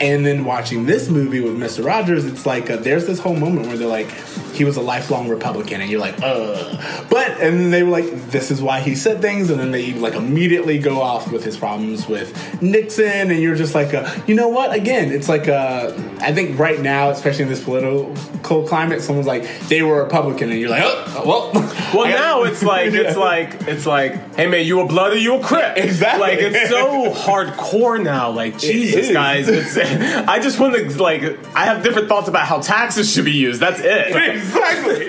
And then watching this movie with Mr. Rogers, it's like uh, there's this whole moment where they're like, he was a lifelong Republican, and you're like, uh. But and then they were like, this is why he said things, and then they like immediately go off with his problems with Nixon, and you're just like, uh, you know what? Again, it's like uh, I think right now, especially in this political climate, someone's like, they were Republican, and you're like, oh, well, Well, I- now it's like Yeah. it's like it's like, hey man, you a blood or you a crip? Exactly. Like it's so hardcore now. Like Jesus, guys. It's, I just want to like I have different thoughts about how taxes should be used. That's it. exactly,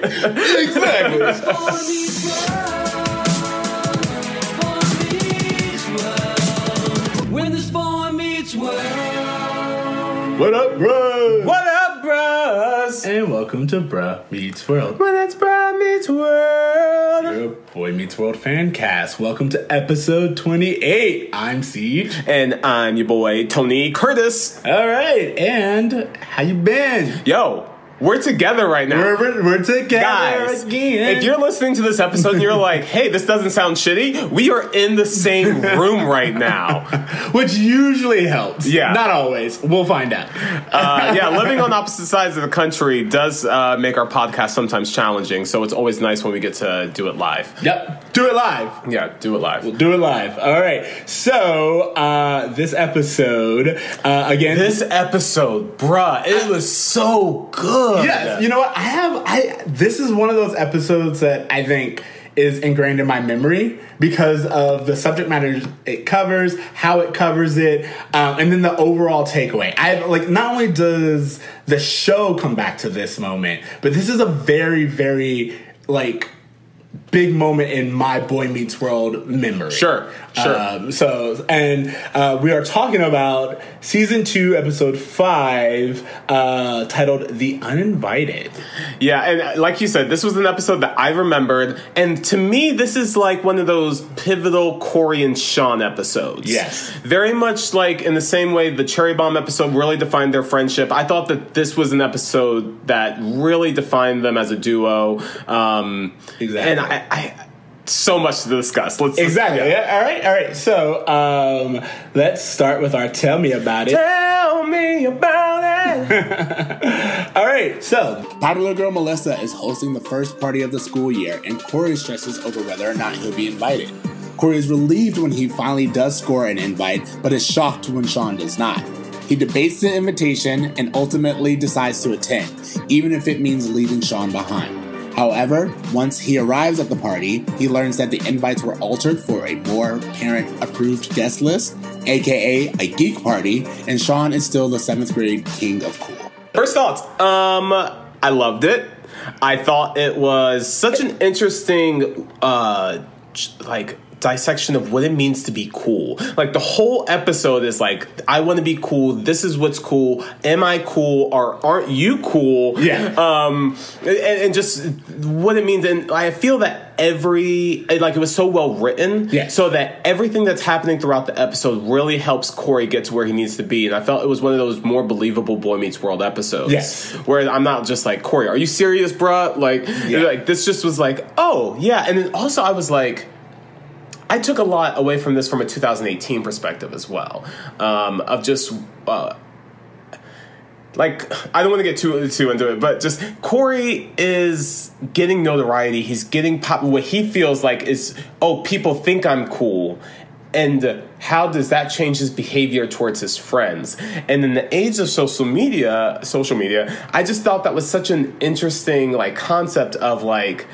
exactly. When this boy meets world. What up, bro? What up, bros? And welcome to Bruh Meets World. Well, that's Brad meets world. Your Boy Meets World fan cast. Welcome to episode 28. I'm Ceej. And I'm your boy Tony Curtis. All right, and how you been? Yo, we're together right now. We're, we're, we're together Guys, again. if you're listening to this episode and you're like, hey, this doesn't sound shitty, we are in the same room right now. which usually helps. Yeah. not always. We'll find out. Uh, yeah, living on opposite sides of the country does uh, make our podcast sometimes challenging, so it's always nice when we get to do it live. Yep, do it live. Yeah, do it live. We'll do it live. All right. So uh, this episode uh, again. This episode, bruh, it was so good. Yes, you know what? I have I this is one of those episodes that I think is ingrained in my memory because of the subject matter it covers, how it covers it, um, and then the overall takeaway. I like not only does the show come back to this moment, but this is a very very like big moment in my Boy Meets World memory. Sure, sure. Um, so, and uh, we are talking about season two, episode five, uh, titled "The Uninvited." Yeah, and uh, like you said, this was an episode that I remembered, and to me, this is like one of those pivotal Cory and Shawn episodes. Yes. very much like in the same way the Cherry Bomb episode really defined their friendship. I thought that this was an episode that really defined them as a duo. Um, Exactly. and I, I so much to discuss. Let's Exactly. Yeah. All right. All right. So, um, let's start with our "Tell Me About It." Tell me about it. All right. So, Popular girl Melissa is hosting the first party of the school year, and Cory stresses over whether or not he'll be invited. Cory is relieved when he finally does score an invite, but is shocked when Shawn does not. He debates the invitation and ultimately decides to attend, even if it means leaving Shawn behind. However, once he arrives at the party, he learns that the invites were altered for a more parent approved guest list, aka a geek party, and Shawn is still the seventh grade king of cool. First thoughts. Um, I loved it. I thought it was such an interesting, uh, like dissection of what it means to be cool. Like the whole episode is like, I want to be cool. This is what's cool. Am I cool or aren't you cool? Yeah. Um, and, and just what it means. And I feel that every like it was so well written. Yeah. So that everything that's happening throughout the episode really helps Cory get to where he needs to be. And I felt it was one of those more believable Boy Meets World episodes. Yes. Where I'm not just like, Cory, are you serious, bruh? Like, like this just was like, oh yeah. And then also I was like, I took a lot away from this from a 2018 perspective as well, um, of just. Uh, like I don't want to get too too into it, but just Cory is getting notoriety. He's getting pop. What he feels like is, oh, people think I'm cool, and how does that change his behavior towards his friends? And in the age of social media, social media, I just thought that was such an interesting like concept of like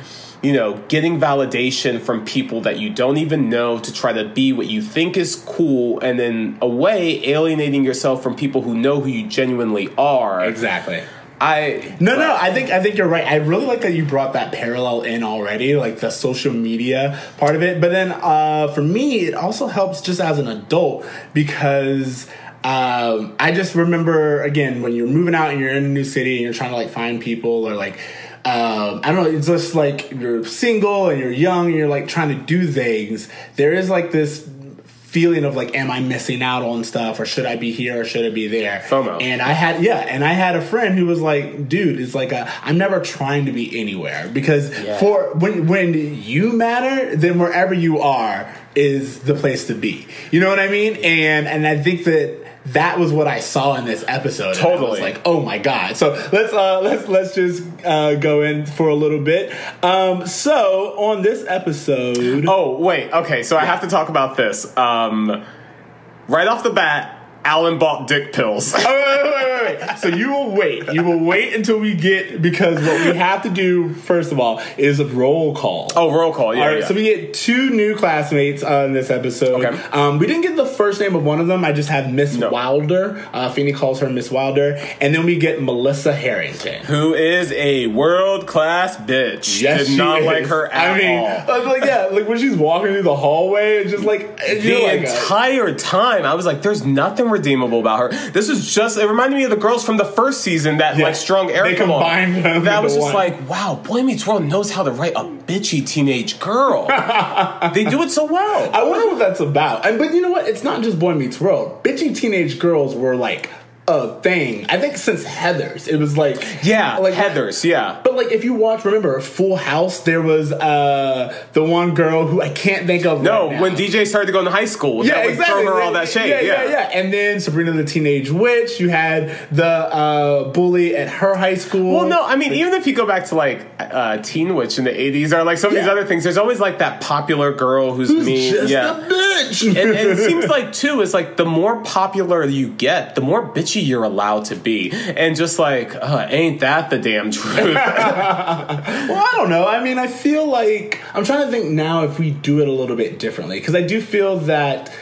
you know, getting validation from people that you don't even know to try to be what you think is cool, and then away alienating yourself from people who know who you genuinely are. exactly. I No, no, I think I think you're right. I really like that you brought that parallel in already, like the social media part of it. But then uh, for me, it also helps just as an adult because um, I just remember again when you're moving out and you're in a new city and you're trying to like find people or like. Um, I don't know. It's just like you're single and you're young and you're like trying to do things. There is like this feeling of like, am I missing out on stuff or should I be here or should I be there? FOMO. And I had yeah, and I had a friend who was like, dude, it's like a, I'm never trying to be anywhere because for when when you matter, then wherever you are is the place to be. You know what I mean? And and I think that that was what I saw in this episode. And I was Totally. like, oh my god. So let's uh, let's let's just uh, go in for a little bit. Um, so on this episode, Oh wait, okay. So I have to talk about this. Um, right off the bat, Alan bought dick pills. Oh, wait, wait, wait. So you will wait. You will wait until we get because what we have to do first of all is a roll call. oh, roll call. Yeah. All right, yeah. so we get two new classmates on this episode. Okay. Um, we didn't get the first name of one of them. I just have Miss No. Wilder. Uh, Feeney calls her Miss Wilder, and then we get Melissa Harrington. Who is a world class bitch? Yes, Did not is. like her at I mean, all. I was like, yeah, like when she's walking through the hallway, it's just like the like entire time, I was like, "There's nothing redeemable about her." This is just—it reminded me of the girls from the first season that Yeah. like strung They Erica along. them That was just one. like, "Wow, Boy Meets World knows how to write a bitchy teenage girl." they do it so well. I wonder what that's about. And, but you know what? It's not just Boy Meets World. Bitchy teenage girls were like a thing. I think since Heather's, it was like yeah, like Heather's. Yeah, But like, if you watch, remember Full House? There was uh the one girl who I can't think of. no, right when DJ started to go into high school, yeah, that exactly. throw her all that shade. Yeah, yeah, yeah. And then Sabrina the Teenage Witch. You had the uh, bully at her high school. Well, no, I mean, even if you go back to like uh, Teen Witch in the '80s or like some of these other things, there's always like that popular girl who's, Who's mean. yeah. a bitch. and, and it seems like too is like the more popular you get, the more bitchy you're allowed to be, and just like, uh, ain't that the damn truth? Well, I don't know. I mean, I feel like I'm trying to think now if we do it a little bit differently because I do feel that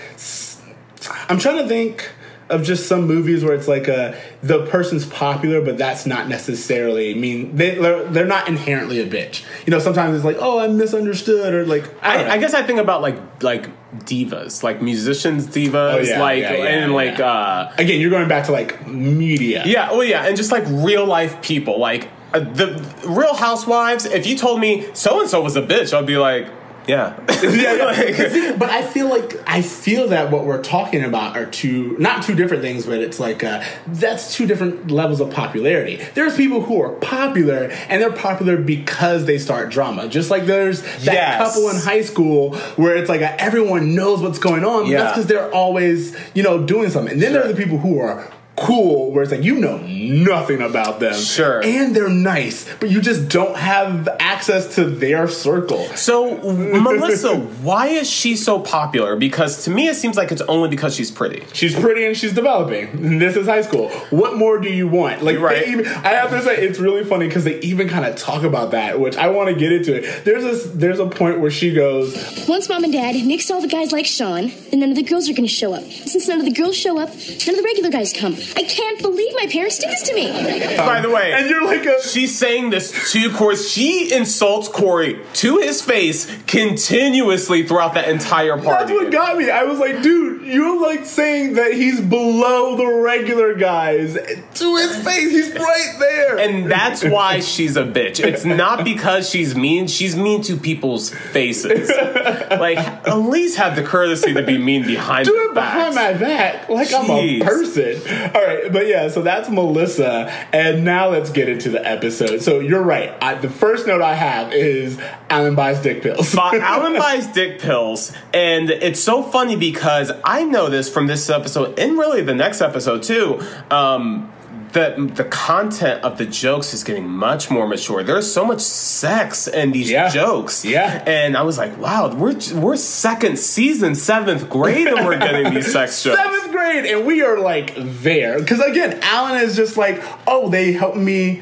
I'm trying to think of just some movies where it's like a the person's popular, but that's not necessarily mean they they're, they're not inherently a bitch. You know, sometimes it's like oh I'm misunderstood or like I, I, I guess I think about like like divas, like musicians divas, Oh, yeah, like yeah, yeah, and like uh again you're going back to like media. yeah, oh yeah, and just like real life people, like uh, the Real Housewives. If you told me so and so was a bitch, I'd be like, yeah, yeah, yeah. Like- but I feel like I feel that what we're talking about are two not two different things, but it's like uh, that's two different levels of popularity. There's people who are popular and they're popular because they start drama. Just like there's that Yes. couple in high school where it's like uh, everyone knows what's going on. Yeah. That's because they're always you know doing something. And then there are the people who are cool where it's like you know nothing about them Sure. and they're nice but you just don't have access to their circle So, Melissa, why is she so popular? Because to me, it seems like it's only because she's pretty. She's pretty and she's developing. This is high school. What more do you want? Like, You're right. even, I have to say, it's really funny because they even kind of talk about that, which I want to get into it. There's this, there's a point where she goes, Once mom and dad nixed all the guys like Shawn, then none of the girls are going to show up. Since none of the girls show up, none of the regular guys come. I can't believe my parents did this to me. By the way, and you're like a, she's saying this to Cory. She insults Cory to his face continuously throughout that entire party. that's what got me. I was like, dude, you're like saying that he's below the regular guys to his face. He's right there. and that's why she's a bitch. It's not because she's mean. She's mean to people's faces. Like, at least have the courtesy to be mean behind do it behind my back like I'm a person. All right, but yeah, so that's Melissa, and now let's get into the episode. So you're right. I, the first note I have is Alan buys dick pills. Alan buys dick pills, and it's so funny because I know this from this episode, and really the next episode too. Um, that the content of the jokes is getting much more mature. There's so much sex in these Yeah. jokes, Yeah. And I was like, wow, we're we're second season, seventh grade, and we're getting these sex jokes. Seventh grade, and we are like there because again, Alan is just like, oh, they help me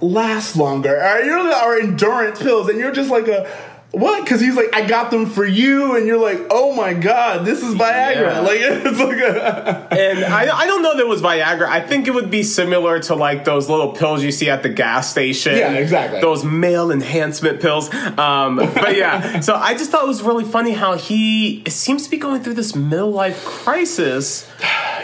last longer. Or you're our endurance pills, and you're just like a. What? Because he's like, I got them for you, and you're like, oh my god, this is Viagra. Yeah. Like it's like a, And I, I don't know that it was Viagra. I think it would be similar to like those little pills you see at the gas station. Yeah, exactly. Those male enhancement pills. Um, but yeah, so I just thought it was really funny how he seems to be going through this middle life crisis.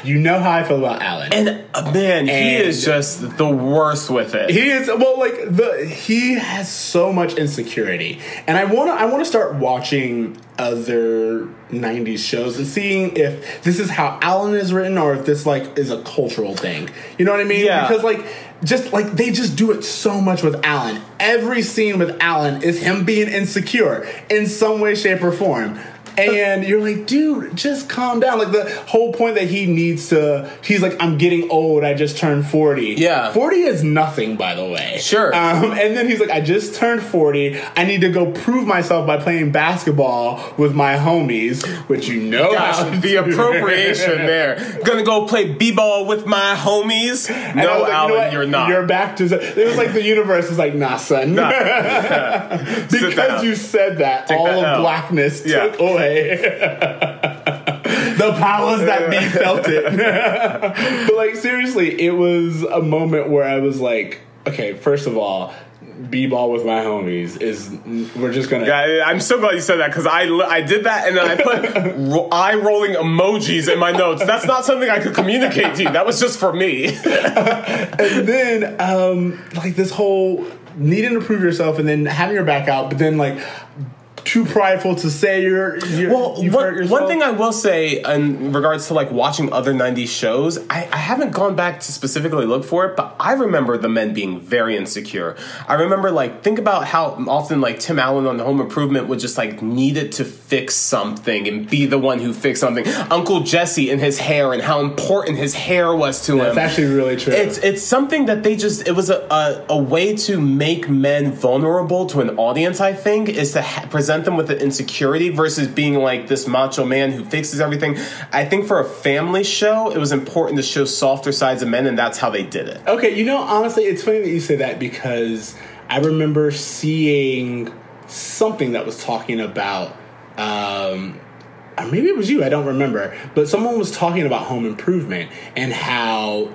You know how I feel about Alan. And uh, man, he is just the worst with it. He is well, like the he has so much insecurity, and I want to I want to start watching other '90s shows and seeing if this is how Alan is written or if this like is a cultural thing. You know what I mean? Yeah. Because like just like they just do it so much with Alan. Every scene with Alan is him being insecure in some way, shape, or form. And you're like, dude, just calm down. Like the whole point that he needs to, he's like, I'm getting old. I just turned 40. Yeah. 40 is nothing, by the way. Sure. Um, and then he's like, I just turned 40. I need to go prove myself by playing basketball with my homies, which you know Gosh, the do. appropriation there. Gonna go play b-ball with my homies. And No, like, you know Alan, you're not. You're back to. It was like the universe was like, nah, son. Sit because you said that, all that of L. blackness Yeah. took away the powers that be felt it. but like seriously, it was a moment where I was like, okay, first of all, b-ball with my homies is we're just gonna. Yeah, I'm so glad you said that because I, I did that and then I put ro- eye rolling emojis in my notes. That's not something I could communicate to you. That was just for me. and then um like this whole needing to prove yourself and then having your back out, but then like too prideful to say you're, you're Well, you've one, hurt yourself. one thing I will say in regards to like watching other 90s shows, I, I haven't gone back to specifically look for it, but I remember the men being very insecure. I remember like think about how often like Tim Allen on the Home Improvement would just like needed to fix something and be the one who fixed something. Uncle Jesse and his hair and how important his hair was to him. That's actually really true. It's it's something that they just it was a, a, a way to make men vulnerable to an audience. I think is to ha- present them with an insecurity versus being like this macho man who fixes everything. I think for a family show, it was important to show softer sides of men, and that's how they did it. Okay, you know, honestly, it's funny that you say that because I remember seeing something that was talking about, um, or maybe it was you, I don't remember, but someone was talking about home improvement and how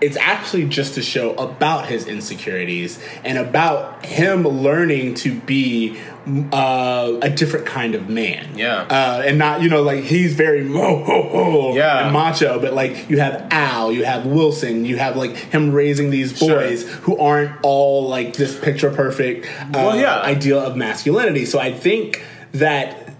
it's actually just a show about his insecurities and about him learning to be uh, a different kind of man. Yeah. Uh, and not, you know, like he's very mo ho, ho, Yeah. and macho, but like you have Al, you have Wilson, you have like him raising these Sure. boys who aren't all like this picture perfect uh, Well, yeah. ideal of masculinity. So I think that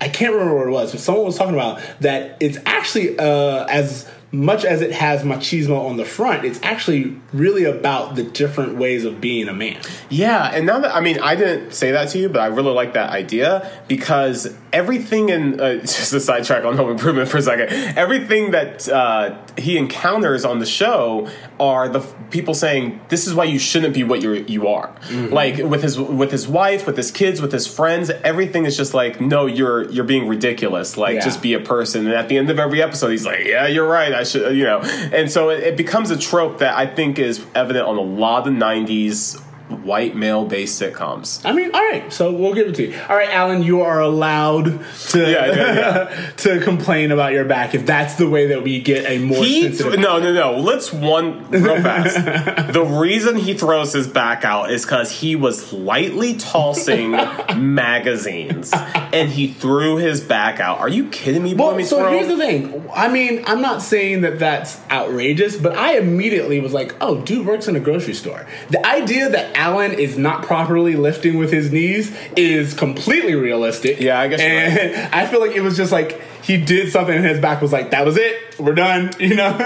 I can't remember what it was, but someone was talking about that it's actually uh, as much as it has machismo on the front, it's actually really about the different ways of being a man. Yeah, and now that I mean, I didn't say that to you, but I really like that idea because everything in uh, just a sidetrack on Home Improvement for a second. Everything that uh, he encounters on the show are the f- people saying, "This is why you shouldn't be what you you are." Like with his with his wife, with his kids, with his friends, everything is just like, "No, you're you're being ridiculous. Like, Yeah. just be a person." And at the end of every episode, he's like, "Yeah, you're right. I should," you know. And so it, it becomes a trope that I think is evident on a lot of the '90s white male based sitcoms. I mean, all right, so we'll give it to you. All right, Alan, you are allowed to Yeah, yeah, to complain about your back if that's the way that we get a more He sensitive. no no no. Let's one real fast. the reason he throws his back out is because he was lightly tossing magazines, and he threw his back out. Are you kidding me? Well, so World? here's the thing. I mean, I'm not saying that that's outrageous, but I immediately was like, "Oh, dude works in a grocery store." The idea that Alan is not properly lifting with his knees is completely realistic. Yeah, I guess And I feel like it was just like he did something, and his back was like, "That was it. We're done." You know.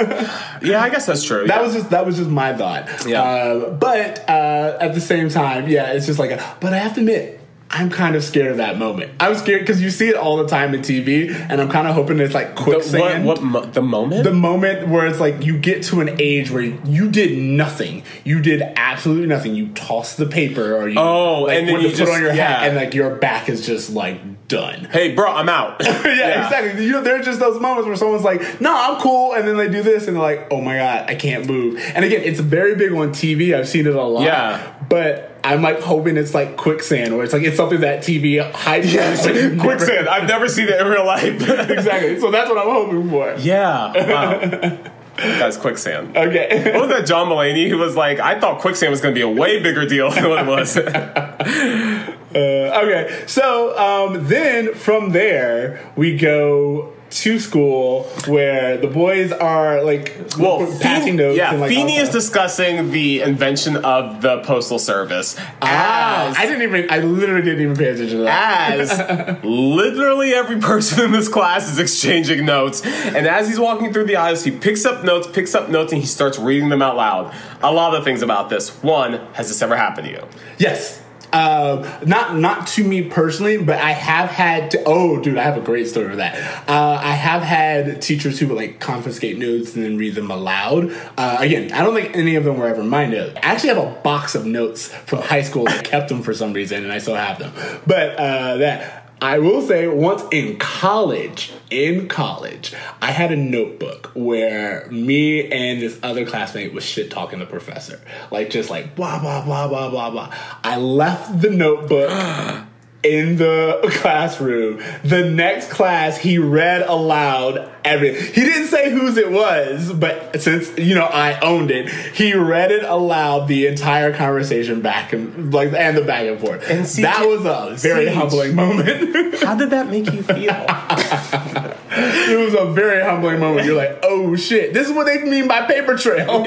yeah, I guess that's true. That yeah. was just that was just my thought. Yeah. Uh, but uh, at the same time, yeah, it's just like. A, but I have to admit, I'm kind of scared of that moment. I'm scared because you see it all the time in TV, and I'm kind of hoping it's like the, quicksand. what, what mo- the moment? the moment where it's like you get to an age where you did nothing. You did absolutely nothing. You toss the paper, or you Oh, like, and then you put just- on your yeah. hat, and like your back is just like done. hey, bro, I'm out. yeah, exactly. You know, there are just those moments where someone's like, "No, I'm cool," and then they do this, and they're like, "Oh my god, I can't move." And again, it's a very big on TV. I've seen it a lot. Yeah. but I'm like hoping it's like quicksand, where it's like it's something that TV hype. Yes, quicksand. I've never seen it in real life. exactly. So that's what I'm hoping for. yeah, wow. Guys, quicksand. Okay. What was that John Mulaney who was like, I thought quicksand was going to be a way bigger deal than what it was. Uh, okay, so um, then from there we go to school where the boys are like well, passing notes. Yeah, and, like, Feeney is discussing the invention of the postal service. Ah, As, I didn't even. I literally didn't even pay attention to that. as literally every person in this class is exchanging notes. And as he's walking through the aisles, he picks up notes, picks up notes, and he starts reading them out loud. A lot of things about this. One, has this ever happened to you? Yes. Um, not not to me personally, but I have had to. Oh, dude, I have a great story for that. Uh, I have had teachers who would like confiscate notes and then read them aloud. Uh, again, I don't think any of them were ever my notes. I actually have a box of notes from high school. I kept them for some reason, and I still have them. But uh, that. I will say, once in college, in college, I had a notebook where me and this other classmate was shit talking the professor. Like, just like, blah, blah, blah, blah, blah, blah. I left the notebook in the classroom. The next class, he read aloud everything. He didn't say whose it was, but since you know I owned it, he read it aloud the entire conversation back and like and the back and forth. And see, that was a very humbling moment. How did that make you feel? it was a very humbling moment. You're like, oh shit, this is what they mean by paper trail.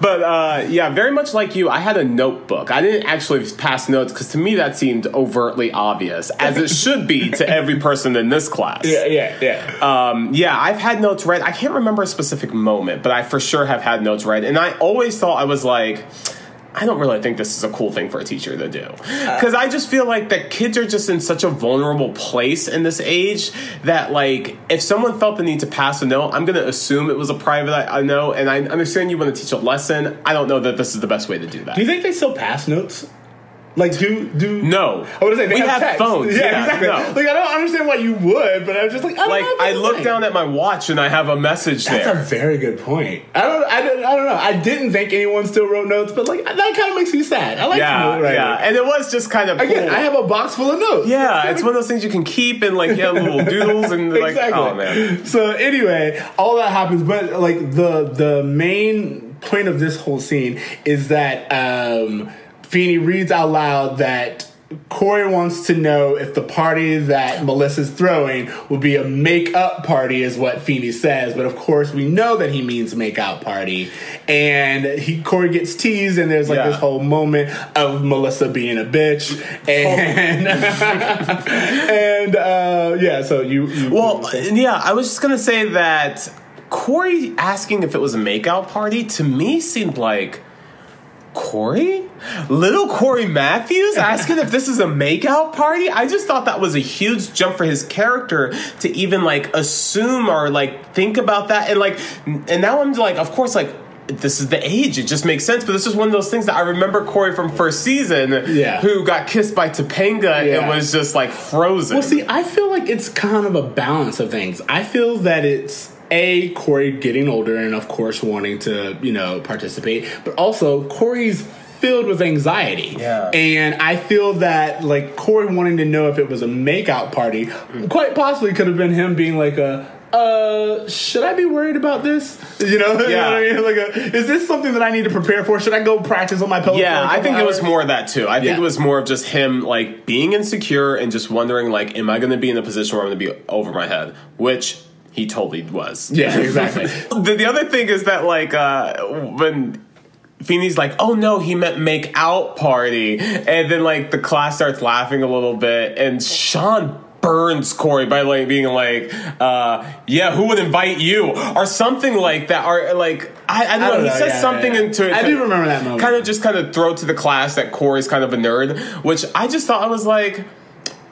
But uh, yeah, very much like you, I had a notebook. I didn't actually pass notes because to me that seemed overtly obvious, as it should be to every person in this class. yeah, yeah, yeah. Um, yeah, I've had notes read. I can't remember a specific moment, but I for sure have had notes read. And I always thought I was like, I don't really think this is a cool thing for a teacher to do. Because I just feel like that kids are just in such a vulnerable place in this age that, like, if someone felt the need to pass a note, I'm going to assume it was a private uh, I I note. And I understand you want to teach a lesson. I don't know that this is the best way to do that. Do you think they still pass notes? Like, do do No. I would say they We have, have text. phones. Yeah, Yeah, exactly. no. Like, I don't understand why you would, but I was just like, I don't like, know I look thing. down at my watch and I have a message That's there. That's a very good point. I don't, I don't, I don't know. I didn't think anyone still wrote notes, but like that kind of makes me sad. I like yeah, note writing. yeah. And it was just kind of Again, cool. I have a box full of notes. Yeah, it's one of those things you can keep and like yeah, little doodles and like exactly. oh man. So anyway, all that happens, but like the the main point of this whole scene is that um, Feeney reads out loud that. Cory wants to know if the party that Melissa's throwing will be a make-up party, is what Feeney says. But of course, we know that he means make-out party, and he Cory gets teased, and there's like Yeah. this whole moment of Melissa being a bitch, and and uh, yeah. So you, you Well, yeah, I was just gonna say that Cory asking if it was a makeout party to me seemed like Cory, little Cory Matthews asking if this is a makeout party. I just thought that was a huge jump for his character to even like assume or like think about that, and like, and now I'm like, of course, like. This is the age; it just makes sense. But this is one of those things that I remember Cory from first season, Yeah. who got kissed by Topanga Yeah. and was just like frozen. Well, see, I feel like it's kind of a balance of things. I feel that it's a Cory getting older and, of course, wanting to you know participate, but also Cory's filled with anxiety. Yeah. And I feel that like Cory wanting to know if it was a makeout party, quite possibly could have been him being like a. Uh, should I be worried about this? You know, you know what I Yeah. mean? Like, a, is this something that I need to prepare for? Should I go practice on my pillow? Yeah, for a I couple think it was more of that too. I think Yeah. it was more of just him like being insecure and just wondering like, am I going to be in a position where I'm going to be over my head? Which he totally was. Yeah, exactly. the, the other thing is that like uh, when. Feeney's like, oh no, he meant make out party. And then like the class starts laughing a little bit and Shawn burns Cory by like being like, uh, yeah, who would invite you? Or something like that. Or like I, I don't, I don't know, know, he says yeah, something yeah. into it. I do remember that moment. Kind of just kind of throw to the class that Cory's kind of a nerd, which I just thought I was like,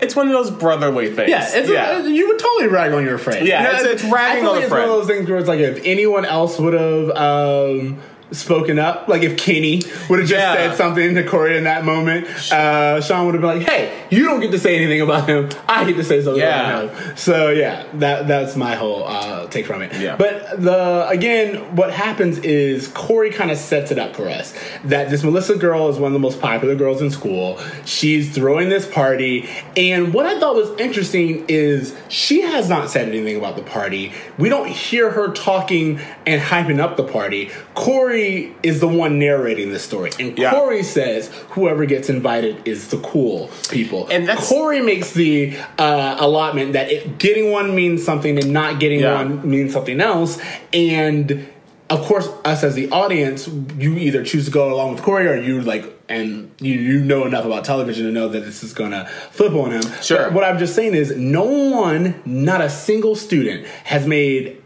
it's one of those brotherly things. Yeah, it's yeah. you would totally rag on your friend. Yeah, You know, it's- it's ragging on a it's one of those things where it's like if anyone else would have um, spoken up, like if Kenny would have just Yeah. said something to Cory in that moment, uh, Shawn would have been like, "Hey, you don't get to say anything about him. I get to say something Yeah. about him." So yeah, that that's my whole uh, take from it. Yeah. But the again, what happens is Cory kind of sets it up for us that this Melissa girl is one of the most popular girls in school. She's throwing this party, and what I thought was interesting is she has not said anything about the party. We don't hear her talking and hyping up the party. Cory is the one narrating the story, and Yeah. Cory says whoever gets invited is the cool people. And that's- Cory makes the uh, allotment that it, getting one means something and not getting Yeah. one means something else. And of course, us as the audience, you either choose to go along with Cory or you like, and you, you know enough about television to know that this is going to flip on him. Sure. But what I'm just saying is, no one, not a single student, has made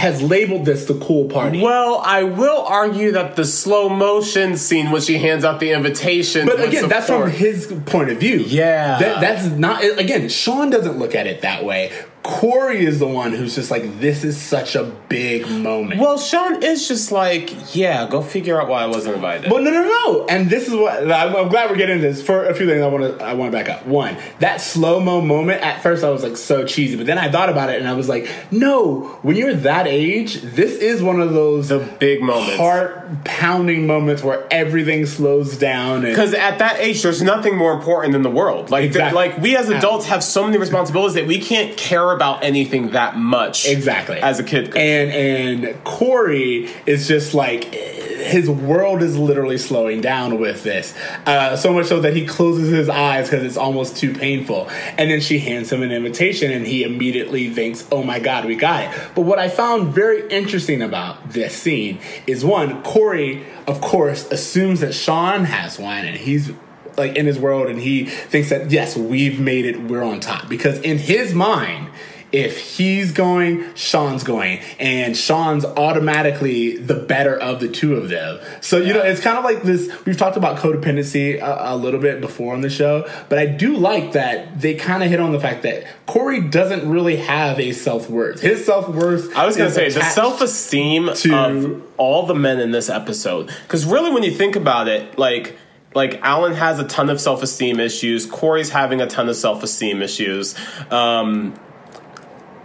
has labeled this the cool party. Well, I will argue that the slow motion scene when she hands out the invitation. But again, that's from his point of view. Yeah. That, that's not, again, Shawn doesn't look at it that way. Cory is the one who's just like, this is such a big moment. Well, Shawn is just like, yeah, go figure out why I wasn't invited. Well, no, no, no. And this is what I'm, I'm glad we're getting into this for a few things. I want to I want to back up. One, that slow mo moment. At first, I was like so cheesy, but then I thought about it and I was like, no. When you're that age, this is one of those the big moments. heart pounding moments where everything slows down. Because at that age, there's nothing more important than the world. Like, Exactly. like we as adults have so many responsibilities that we can't care about anything that much. exactly. As a kid, and and Cory is just like his world is literally slowing down with this. Uh, so much so that he closes his eyes because it's almost too painful. And then she hands him an invitation and he immediately thinks oh my god we got it. But what i found very interesting about this scene is one cory of course assumes that shawn has one and he's like in his world and he thinks that yes we've made it we're on top because in his mind if he's going, Shawn's going, and Shawn's automatically the better of the two of them. So you know, it's kind of like this. We've talked about codependency a, a little bit before on the show, but I do like that they kind of hit on the fact that Cory doesn't really have a self worth. His self worth. I was going to say the self esteem to- of all the men in this episode. Because really, when you think about it, like. Like Alan has a ton of self esteem issues. Cory's having a ton of self esteem issues. Um,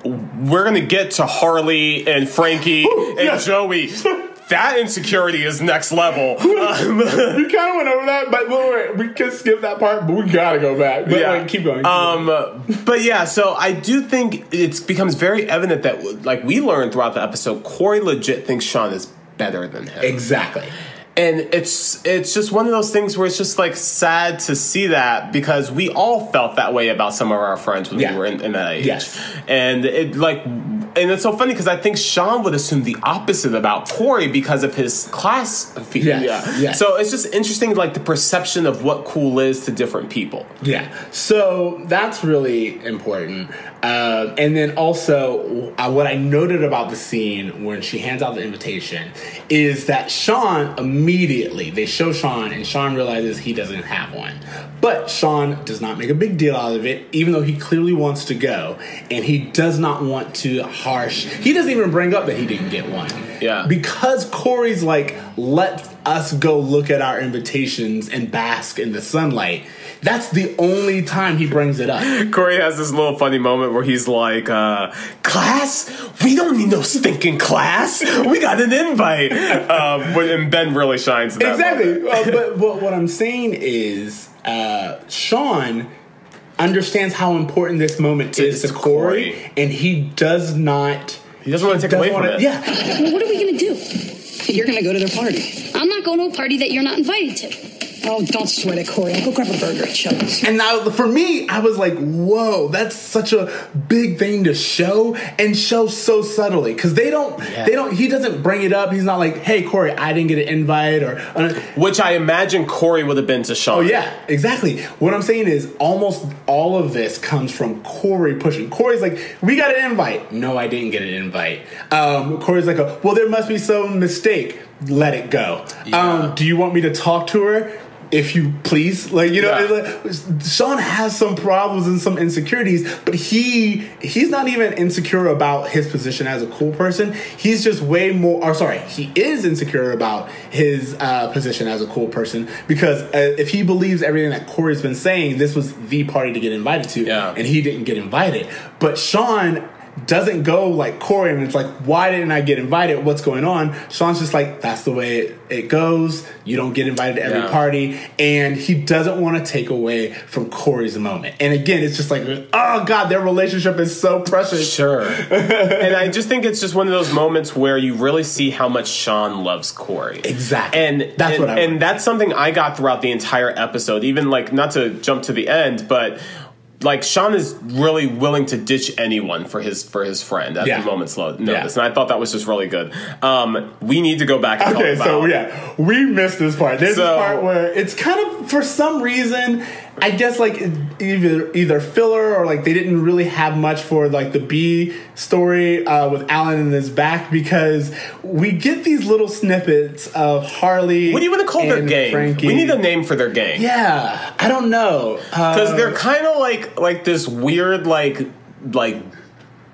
we're gonna get to Harley and Frankie and yeah. Joey. That insecurity is next level. Um, we kind of went over that, but wait, wait, we can skip that part, but we gotta go back. But Yeah. like, keep going. keep Um, going. but yeah, so I do think it becomes very evident that, like we learned throughout the episode, Cory legit thinks Shawn is better than him, exactly. And it's it's just one of those things where it's just like sad to see that because we all felt that way about some of our friends when Yeah. we were in, in that age, Yes. and it like. And it's so funny because I think Shawn would assume the opposite about Cory because of his class. Yes, Yeah. yes. So it's just interesting, like the perception of what cool is to different people. Yeah, so that's really important. Uh, and then also, uh, what I noted about the scene when she hands out the invitation is that Shawn immediately, they show Shawn, and Shawn realizes he doesn't have one. But Shawn does not make a big deal out of it, even though he clearly wants to go. And he does not want to harsh. He doesn't even bring up that he didn't get one. Yeah. Because Cory's like, let us go look at our invitations and bask in the sunlight. That's the only time he brings it up. Cory has this little funny moment where he's like, uh, "Class, we don't need no stinking class. We got an invite." Um, and Ben really shines. in that. Exactly. Uh, but, but what I'm saying is, uh, Shawn understands how important this moment is to to Cory, Cory. and he does not. He doesn't want to take away from wanna- it. Yeah. Well, what are we gonna do? You're gonna go to their party. I'm not going to a party that you're not invited to. Oh, don't sweat it, Cory. I'll go grab a burger at Chubby's. And now, for me, I was like, "Whoa, that's such a big thing to show, and show so subtly." Because they don't, they don't. He doesn't bring it up. He's not like, "Hey, Cory, I didn't get an invite," or, uh, Which I imagine Cory would have been to Shawn. Oh yeah, exactly. What I'm saying is almost all of this comes from Cory pushing. Cory's like, "We got an invite." No, I didn't get an invite. Um, Cory's like, "Well, there must be some mistake. Let it go." Um, do you want me to talk to her? If you please, like you know, Yeah. like, Shawn has some problems and some insecurities, but he he's not even insecure about his position as a cool person. He's just way more. Or sorry, he is insecure about his uh, position as a cool person because uh, if he believes everything that Cory's been saying, this was the party to get invited to, Yeah. and he didn't get invited. But Shawn doesn't go like Cory and it's like, why didn't I get invited? What's going on? Shawn's just like, that's the way it, it goes. You don't get invited to every Yeah. party. And he doesn't want to take away from Cory's moment. And again, it's just like, oh God, their relationship is so precious. Sure. and I just think it's just one of those moments where you really see how much Shawn loves Cory. Exactly. And That's and, what I and want. that's something I got throughout the entire episode. Even like not to jump to the end, but like Shawn is really willing to ditch anyone for his for his friend at Yeah. the moment's notice, Yeah. and I thought that was just really good. Um, we need to go back. And Okay, so yeah, we missed this part. There's So- this part where it's kind of for some reason I guess like either either filler or like they didn't really have much for like the B story uh, with Alan in his back because we get these little snippets of Harley. What do you want to call their gang? Frankie. We need a name for their gang. Yeah, I don't know because Uh, they're kind of like like this weird like like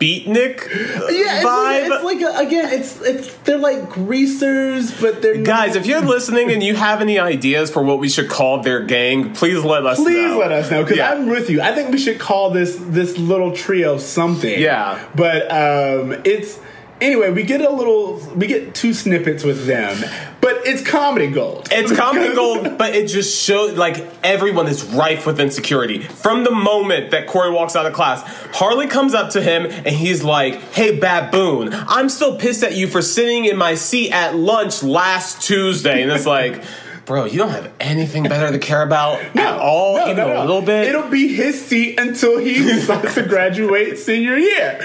beatnik yeah, it's vibe. like, it's like a, again, it's it's they're like greasers, but they're Guys, not, if you're listening and you have any ideas for what we should call their gang, please let us know. Please know. let us know because Yeah. I'm with you. I think we should call this this little trio something. Yeah. but um, it's anyway. We get a little, we get two snippets with them, but it's comedy gold. It's comedy gold, but it just shows like everyone is rife with insecurity. From the moment that Cory walks out of class, Harley comes up to him and he's like, Hey, baboon, I'm still pissed at you for sitting in my seat at lunch last Tuesday. And it's like, Bro, you don't have anything better to care about at all, No, even no, a little bit. It'll be his seat until he decides to graduate senior year.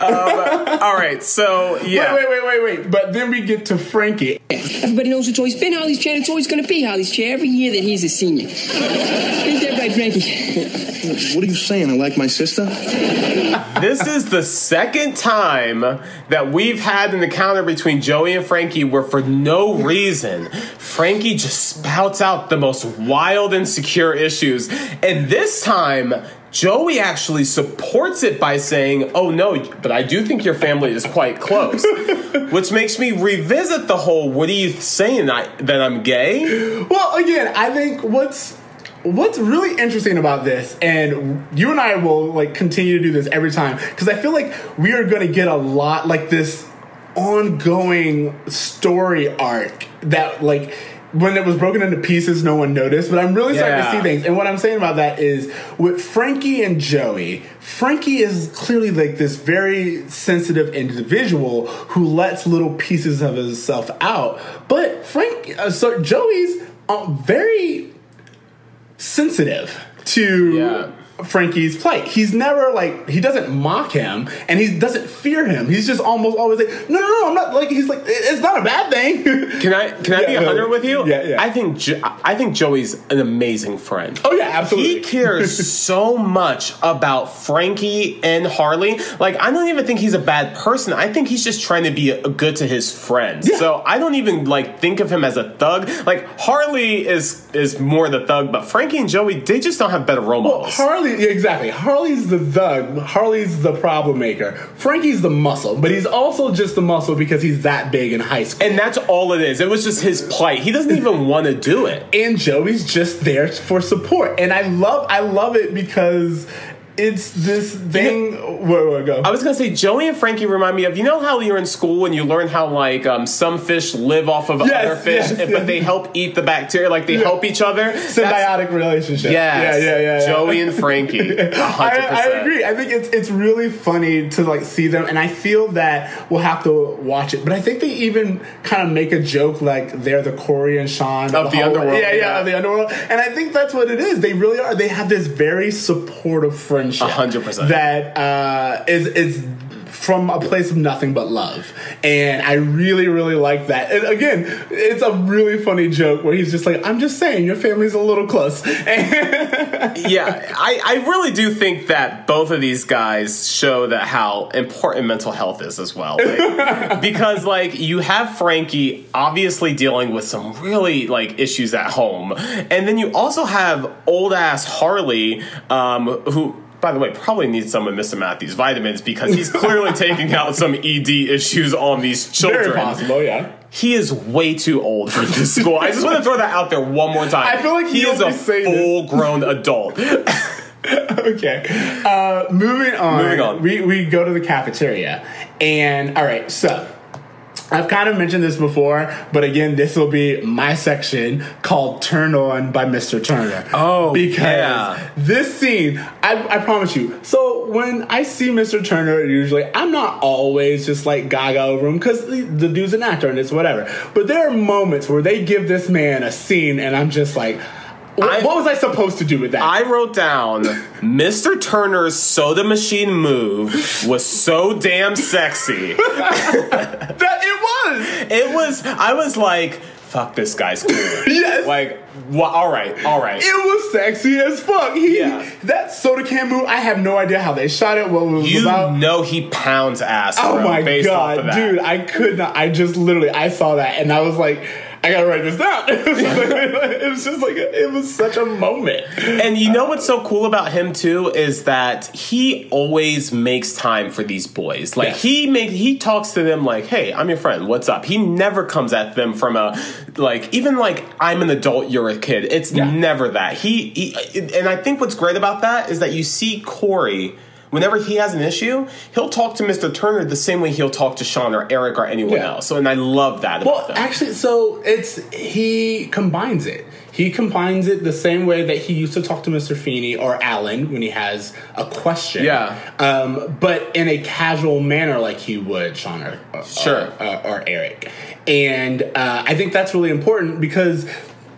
Um, all right, so yeah. Wait, wait, wait, wait, wait. But then we get to Frankie. Everybody knows it's always been Harley's chair. It's always going to be Harley's chair every year that he's a senior. Ain't that right, Frankie? What are you saying? I like my sister? This is the second time that we've had an encounter between Joey and Frankie where, for no reason, Frankie just spouts out the most wild, insecure issues. And this time, Joey actually supports it by saying, Oh no, but I do think your family is quite close. Which makes me revisit the whole, What are you saying? I, that I'm gay? Well, again, I think what's what's really interesting about this, and you and I will like continue to do this every time because I feel like we are going to get a lot like this ongoing story arc that like when it was broken into pieces no one noticed but i'm really starting to see things. And what i'm saying about that is with frankie and joey frankie is clearly like this very sensitive individual who lets little pieces of himself out but frank uh, so joey's uh, very sensitive to Yeah. Frankie's plight. He's never like he doesn't mock him and he doesn't fear him. He's just almost always like, no, no, no, I'm not like he's like it's not a bad thing. Can I can I be a hundred with you? Yeah, yeah. I think jo- I think Joey's an amazing friend. Oh, yeah, absolutely. He cares so much about Frankie and Harley. Like I don't even think he's a bad person. I think he's just trying to be a, good to his friends. Yeah. So I don't even like think of him as a thug. Like Harley is is more the thug, but Frankie and Joey they just don't have better role Well, models. Harley, exactly. Harley's the thug. Harley's the problem maker. Frankie's the muscle, but he's also just the muscle because he's that big in high school. and that's all it is. It was just his plight. He doesn't even want to do it. and Joey's just there for support. And I love, I love it because it's this thing. Where, where go? I was gonna say Joey and Frankie remind me of you know how you're in school and you learn how like um, some fish live off of Yes, other fish, yes, but yes. they help eat the bacteria, like they Yeah. help each other. That's- Symbiotic relationship. Yes. Yeah, yeah, yeah. yeah. Joey and Frankie. I, I agree. I think it's it's really funny to like see them, and I feel that we'll have to watch it. But I think they even kind of make a joke like they're the Cory and Shawn Of the whole- underworld, Yeah, yeah, yeah. of the underworld. And I think that's what it is. They really are. They have this very supportive friendship. A hundred percent. That uh, is is from a place of nothing but love. And I really, really like that. And again, it's a really funny joke where he's just like, I'm just saying, your family's a little close. yeah, I, I really do think that both of these guys show that how important mental health is as well. Like, because like you have Frankie obviously dealing with some really like issues at home, and then you also have old ass Harley, um, who. By the way, probably needs some of Mr. Matthews' vitamins because he's clearly taking out some ED issues on these children. Very possible, yeah. He is way too old for this school. I just want to throw that out there one more time. I feel like he is a always say this. full grown adult. okay. Uh, moving on. Moving on. We, we go to the cafeteria. And, all right, so I've kind of mentioned this before, but again, this will be my section called Turn On by Mr. Turner. Oh, because yeah. this scene, I, I promise you. So when I see Mr. Turner, usually I'm not always just like gaga over him because the, the dude's an actor and it's whatever. But there are moments where they give this man a scene and I'm just like, I- what was I supposed to do with that? I wrote down Mr. Turner's soda machine move was so damn sexy. that it was. It was, I was like, fuck, this guy's cool. Yes. Like, well, all right, all right. It was sexy as fuck. He Yeah. that soda can move. I have no idea how they shot it. What it was You about. know he pounds ass. Oh bro, my god, of dude! I could not. I just literally I saw that and I was like, I gotta write this down. it, was like- it was just like it was such a moment. And you know what's so cool about him too is that he always makes time for these boys. Like Yes. he make he talks to them like, "Hey, I'm your friend. What's up?" He never comes at them from a like even like I'm an adult, you're a kid. It's Yeah. never that. He, he and I think what's great about that is that you see Cory Whenever he has an issue, he'll talk to Mr. Turner the same way he'll talk to Shawn or Eric or anyone Yeah. else. So, and I love that about Well, them. actually, so it's he combines it. He combines it the same way that he used to talk to Mr. Feeney or Alan when he has a question. Yeah. Um, but in a casual manner, like he would Shawn or, or Sure. or, or Eric. And uh, I think that's really important because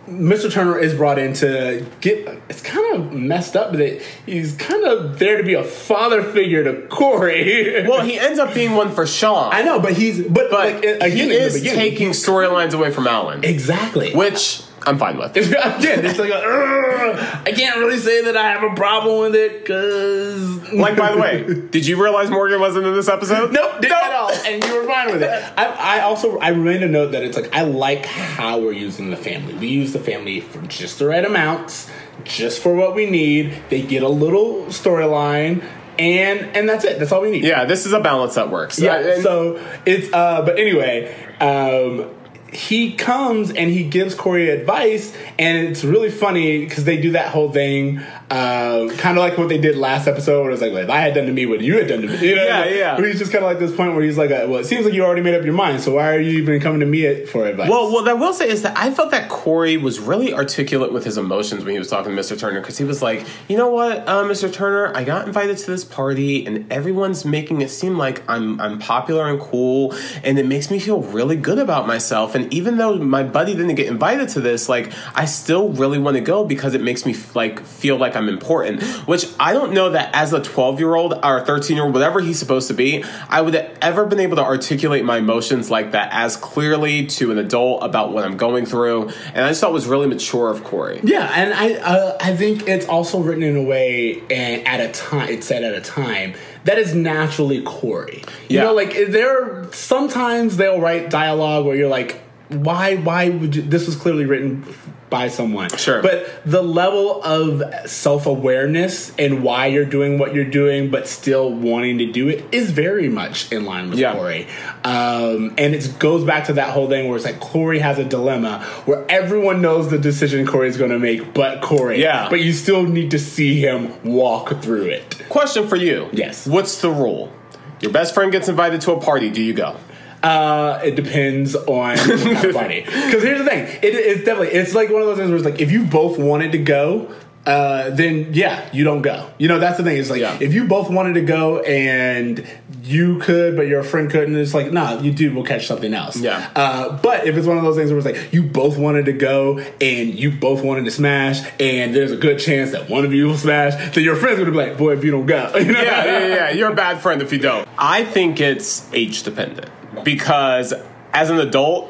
Mr. Turner is brought in to get. It's kind of messed up that he's kind of there to be a father figure to Cory. well, he ends up being one for Shawn. I know, but he's but, but like again he is taking storylines away from Alan, exactly. which I'm fine with. Again, it's like a, "Ugh, I can't really say that I have a problem with it because Like, by the way, did you realize Morgan wasn't in this episode? Nope, didn't at all, and you were fine with it. I, I also I made a note that it's like I like how we're using the family. We use the family for just the right amounts, just for what we need. They get a little storyline, and and that's it. That's all we need. Yeah, this is a balance that works. Yeah. So it's uh but anyway, um he comes and he gives Cory advice, and it's really funny because they do that whole thing, uh, kind of like what they did last episode. Where it's like, if I had done to me what you had done to me, you know? Yeah, yeah. Where he's just kind of like this point where he's like, uh, well, it seems like you already made up your mind, so why are you even coming to me for advice? Well, what I will say is that I felt that Cory was really articulate with his emotions when he was talking to Mr. Turner because he was like, you know what, uh, Mr. Turner, I got invited to this party and everyone's making it seem like I'm I'm popular and cool, and it makes me feel really good about myself. And even though my buddy didn't get invited to this, like I still really want to go because it makes me like feel like I'm important. Which I don't know that as a 12 year old or 13 year old, whatever he's supposed to be, I would have ever been able to articulate my emotions like that as clearly to an adult about what I'm going through. And I just thought it was really mature of Cory. Yeah, and I uh, I think it's also written in a way and at a time it's said at a time that is naturally Cory. You Yeah. know, like there sometimes they'll write dialogue where you're like, why why would you, this was clearly written by someone. Sure. But the level of self-awareness and why you're doing what you're doing but still wanting to do it is very much in line with Yeah. Cory. Um, and it goes back to that whole thing where it's like Cory has a dilemma where everyone knows the decision Cory's going to make, but Cory. Yeah. But you still need to see him walk through it. Question for you. Yes. What's the rule? Your best friend gets invited to a party. Do you go? Uh, it depends on the party. Because here's the thing, it, it's definitely it's like one of those things where it's like if you both wanted to go. Uh, then yeah, you don't go. You know that's the thing. It's like Yeah. if you both wanted to go and you could, but your friend couldn't. It's like nah, you dude, we'll catch something else. Yeah. Uh, but if it's one of those things where it's like you both wanted to go and you both wanted to smash, and there's a good chance that one of you will smash, then your friend's gonna be like, boy, if you don't go, you know? yeah, yeah, yeah. You're a bad friend if you don't. I think it's age dependent because as an adult,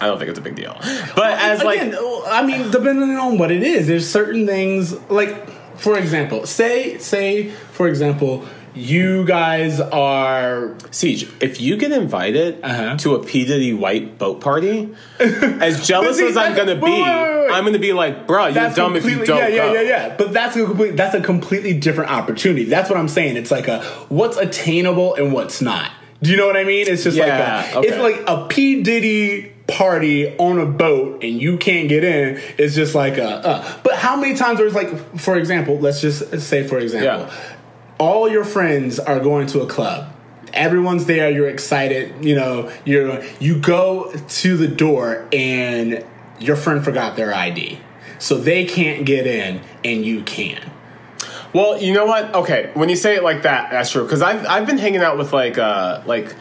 I don't think it's a big deal. But as like, I mean, depending on what it is, there's certain things like, for example, say, say, for example, you guys are Ceej, if you get invited Uh-huh. to a P Diddy white boat party, as jealous See, as I'm gonna be, wait, wait, wait, wait. I'm gonna be like, bro, you're that's dumb if you don't yeah, go. yeah, yeah, yeah. But that's a complete, that's a completely different opportunity. That's what I'm saying. It's like a what's attainable and what's not. Do you know what I mean? It's just Yeah, like a, okay. it's like a P Diddy party on a boat and you can't get in. It's just like a. Uh. But how many times there's like, for example, let's just say, for example, Yeah. all your friends are going to a club. Everyone's there. You're excited. You know, you're you go to the door and your friend forgot their ID, so they can't get in and you can. Well, you know what? Okay, when you say it like that, that's true. Because I've I've been hanging out with like uh like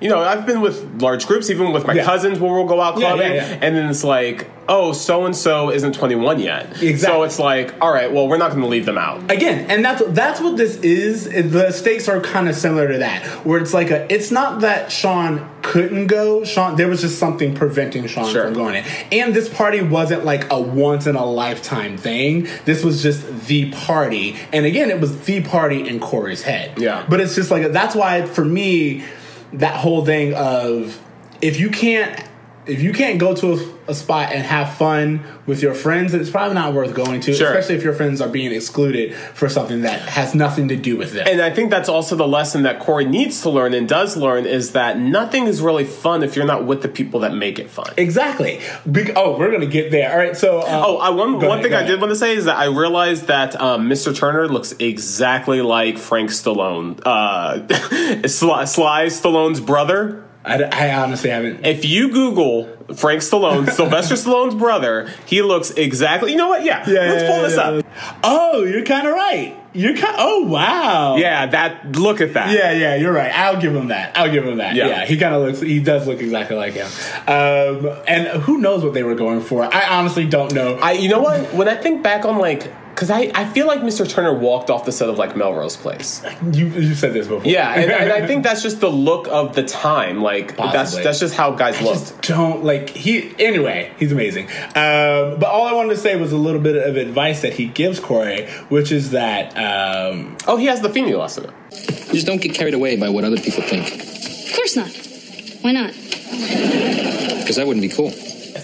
You know, I've been with large groups, even with my Yeah. cousins when we'll go out Yeah, yeah, clubbing, yeah. and then it's like, oh, so and so isn't 21 yet. Exactly. So it's like, all right, well, we're not going to leave them out. again and that's that's what this is the stakes are kind of similar to that where it's like a it's not that shawn couldn't go shawn there was just something preventing shawn Sure. from going in and this party wasn't like a once in a lifetime thing this was just the party and again it was the party in cory's head Yeah. but it's just like that's why for me that whole thing of if you can't if you can't go to a, a spot and have fun with your friends, it's probably not worth going to, Sure. especially if your friends are being excluded for something that has nothing to do with them. And I think that's also the lesson that Cory needs to learn and does learn is that nothing is really fun if you're not with the people that make it fun. exactly. Be- oh, we're gonna get there. All right. So, uh, Oh, I, one, one ahead, thing I did want to say is that I realized that um, Mr. Turner looks exactly like Frank Stallone, uh, Sly, Sly Stallone's brother. I, I honestly haven't. If you Google Frank Stallone, Sylvester Stallone's brother, he looks exactly. You know what? Yeah, let's pull this up. Oh, you're kind of right. You're kind. Of. Oh, wow. Yeah, that. Look at that. Yeah, yeah, you're right. I'll give him that. I'll give him that. Yeah. Yeah, he kind of looks. He does look exactly like him. Um, and who knows what they were going for? I honestly don't know. I. You know what? When I think back on like. Because I, I feel like Mr. Turner walked off the set of like Melrose Place. you you said this before. Yeah, and, and I think that's just the look of the time. Like that's Possibly. that's just how guys I look. just don't like he. Anyway, he's amazing. Um, but all I wanted to say was a little bit of advice that he gives Cory, which is that um, Oh, he has the Feeney lesson. Just don't get carried away by what other people think. Of course not. Why not? Because that wouldn't be cool.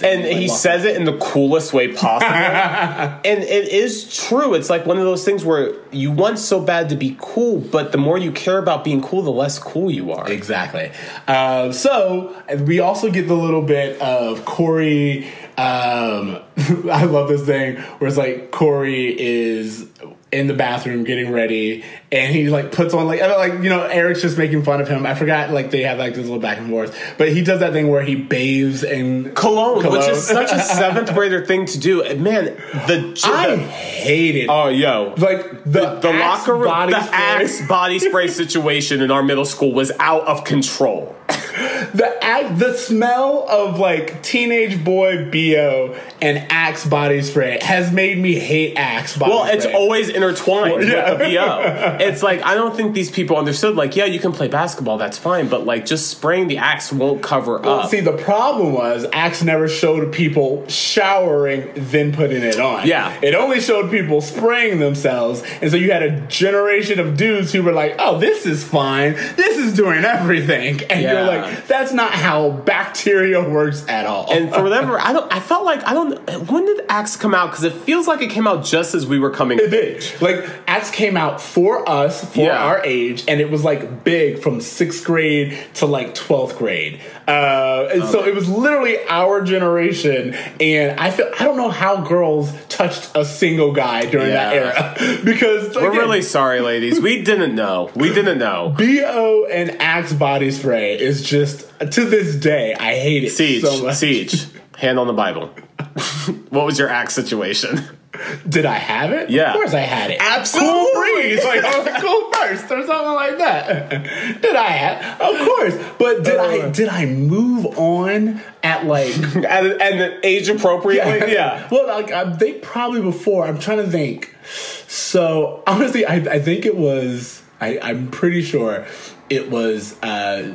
And he says it in the coolest way possible. and it is true. It's like one of those things where you want so bad to be cool, but the more you care about being cool, the less cool you are. Exactly. Uh, so we also get the little bit of Cory. Um, I love this thing where it's like Cory is in the bathroom getting ready, and he like puts on like uh, like you know Eric's just making fun of him. I forgot like they have like this little back and forth, but he does that thing where he bathes in Cologne, which is such a seventh grader thing to do. And Man, the I hate it. oh yo, like the, the Axe locker room, body the spray. Axe body spray situation in our middle school was out of control. The act, the smell of like teenage boy bo and Axe body spray has made me hate Axe body Well, spray. it's always intertwined Yeah. with the BO. It's like I don't think these people understood. Like, yeah, you can play basketball, that's fine, but like just spraying the axe won't cover Well, up. see, the problem was Axe never showed people showering then putting it on. Yeah. it only showed people spraying themselves, and so you had a generation of dudes who were like, "Oh, this is fine. This is doing everything," and Yeah. you're like, "That's not how bacteria works at all." and for whatever, I don't. I felt like I don't. When did Axe come out? Because it feels like it came out just as we were coming. It did. Like Axe came out for us, for Yeah. our age, and it was like big from sixth grade to like twelfth grade. Uh, and so it was literally our generation, and I feel I don't know how girls touched a single guy during that era because We're again, really sorry, ladies. We didn't know. We didn't know. Bo and Axe body spray is just to this day I hate it Ceej, so much. ceej. Hand on the Bible. what was your axe situation? Did I have it? Yeah. Of course I had it. Absolutely. Cool breeze, like oh, cool burst or something like that. Did I have? Of course. But did I did I move on at like at and age appropriately? Yeah. Well, like I think probably before. I'm trying to think. So honestly, I, I think it was. I, I'm pretty sure it was uh,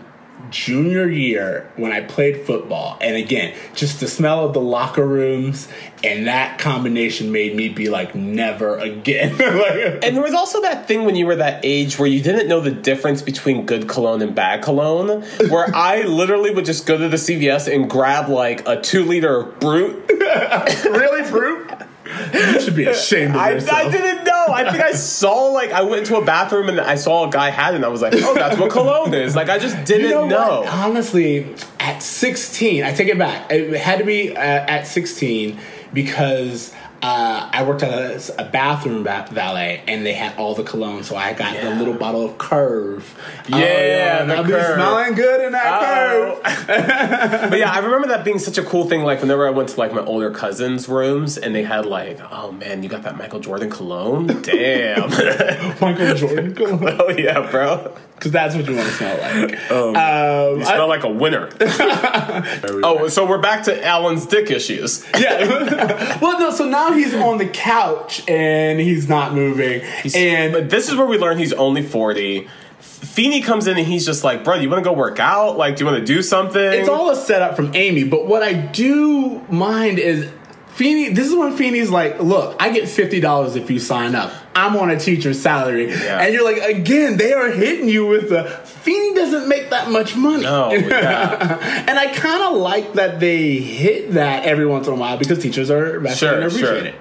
junior year when I played football, and again, just the smell of the locker rooms and that combination made me be like, never again. like, And there was also that thing when you were that age where you didn't know the difference between good cologne and bad cologne, where I literally would just go to the CVS and grab like a two liter of Brut. really, Brut? You should be ashamed of yourself. I didn't know. I think I saw like I went into a bathroom and I saw a guy had it and I was like, oh, that's what cologne is. Like I just didn't You know, know. Honestly, at 16, I take it back. It had to be uh, at 16 because uh, I worked at a, a bathroom va- valet and they had all the cologne. So I got the little bottle of Curve. Oh, Yeah, the I'll be smelling good in that Oh. Curve. But yeah, I remember that being such a cool thing. Like whenever I went to like my older cousins' rooms and they had like, oh man, you got that Michael Jordan cologne? Damn. Michael Jordan cologne. oh yeah, bro. Because that's what you want to smell like. Oh, um, You I- smell like a winner. oh, so we're back to Alan's dick issues. yeah. well, no. So now he's on the couch and he's not moving, and But this is where we learn he's only 40. Feeney comes in and he's just like, bro, you want to go work out? Like, do you want to do something? it's all a setup from Amy. But what I do mind is Feeney. This is when Feeney's like, "Look, I get fifty dollars if you sign up. I'm on a teacher's salary," Yeah. and you're like, "Again, they are hitting you with the Feeney doesn't make that much money." No, yeah. and I kind of like that they hit that every once in a while because teachers are Sure, and appreciate sure. it.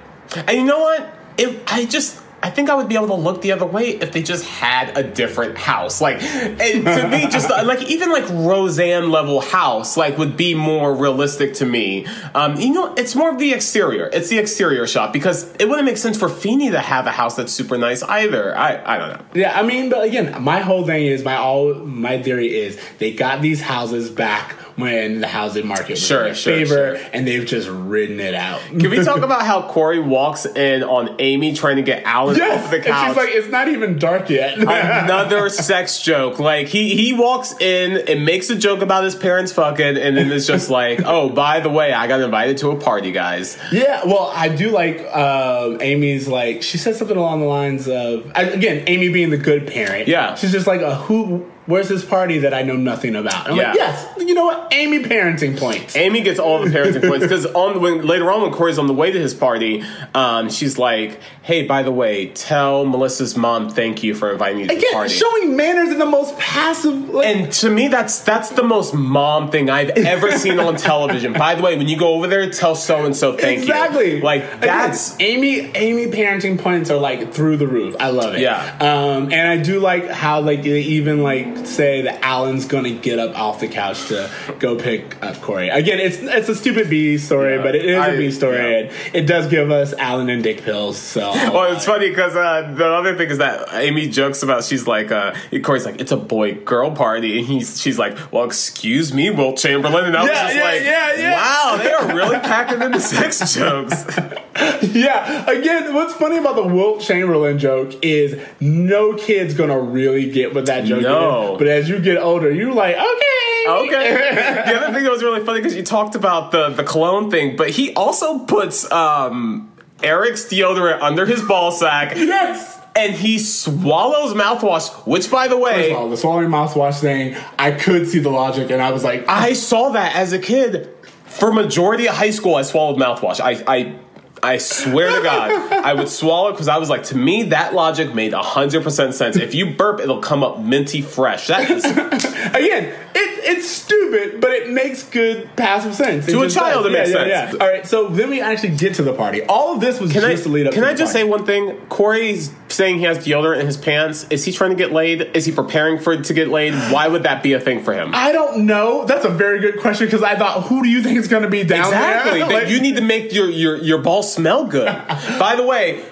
And you know what? It, I just, I think I would be able to look the other way if they just had a different house. Like, to me, just like even like Roseanne level house, like would be more realistic to me. Um, you know, it's more of the exterior. It's the exterior shot because it wouldn't make sense for Feeney to have a house that's super nice either. I, I don't know. Yeah, I mean, but again, my whole thing is my all my theory is they got these houses back when the housing market was Sure, in their sure, favor, sure. and they've just ridden it out. Can we talk about how Cory walks in on Amy trying to get Alan yes, off the and couch? she's like, it's not even dark yet. another sex joke. Like he he walks in and makes a joke about his parents fucking, and then it's just like, oh, by the way, I got invited to a party, guys. yeah, well, I do like uh, Amy's like she said something along the lines of again, Amy being the good parent. Yeah. she's just like, a who? Where's this party that I know nothing about? And I'm Yeah. like, yes, you know what? Amy parenting points. Amy gets all the parenting points because on when later on when Cory's on the way to his party, um, she's like, "Hey, by the way, tell Melissa's mom thank you for inviting me to the Again, party." showing manners in the most passive. Like, and to me, that's that's the most mom thing I've ever seen on television. By the way, when you go over there, tell so and so thank exactly. you. Exactly. Like Again, that's Amy. Amy parenting points are like through the roof. I love it. Yeah. Um, and I do like how like they even like say that Alan's gonna get up off the couch to go pick up Cory. Again, it's it's a stupid B story, Yeah. but it is a I- B story, yeah. and it does give us Alan and dick pills. So. Well, it's funny because uh, the other thing is that Amy jokes about she's like uh, Cory's like it's a boy girl party and he's she's like well excuse me Wilt Chamberlain and I was Yeah, just yeah, like yeah, yeah. wow they are really packing in the sex jokes Yeah. Again, what's funny about the Wilt Chamberlain joke is no kid's gonna really get what that joke No. is. But as you get older, you're like, okay. okay the other thing that was really funny because you talked about the the cologne thing but he also puts um, Eric's deodorant under his ball sack yes. and he swallows mouthwash which by the way all, the swallowing mouthwash thing, I could see the logic, and I was like, I saw that as a kid. For majority of high school, I swallowed mouthwash. I, I, I swear to God, I would swallow because I was like, to me, that logic made hundred percent sense. If you burp, it'll come up minty fresh. That is again, it, it's stupid, but it makes good passive sense. It To a child, does. it makes Yeah, sense. yeah. All right, so then we actually get to the party. All of this was Can I just to lead up. can I just party. say one thing? Cory's saying he has deodorant in his pants. Is he trying to get laid? Is he preparing for to get laid? Why would that be a thing for him? I don't know. That's a very good question because I thought, who do you think is going to be down Exactly. there? That Like- you need to make your, your, your balls smell good. By the way,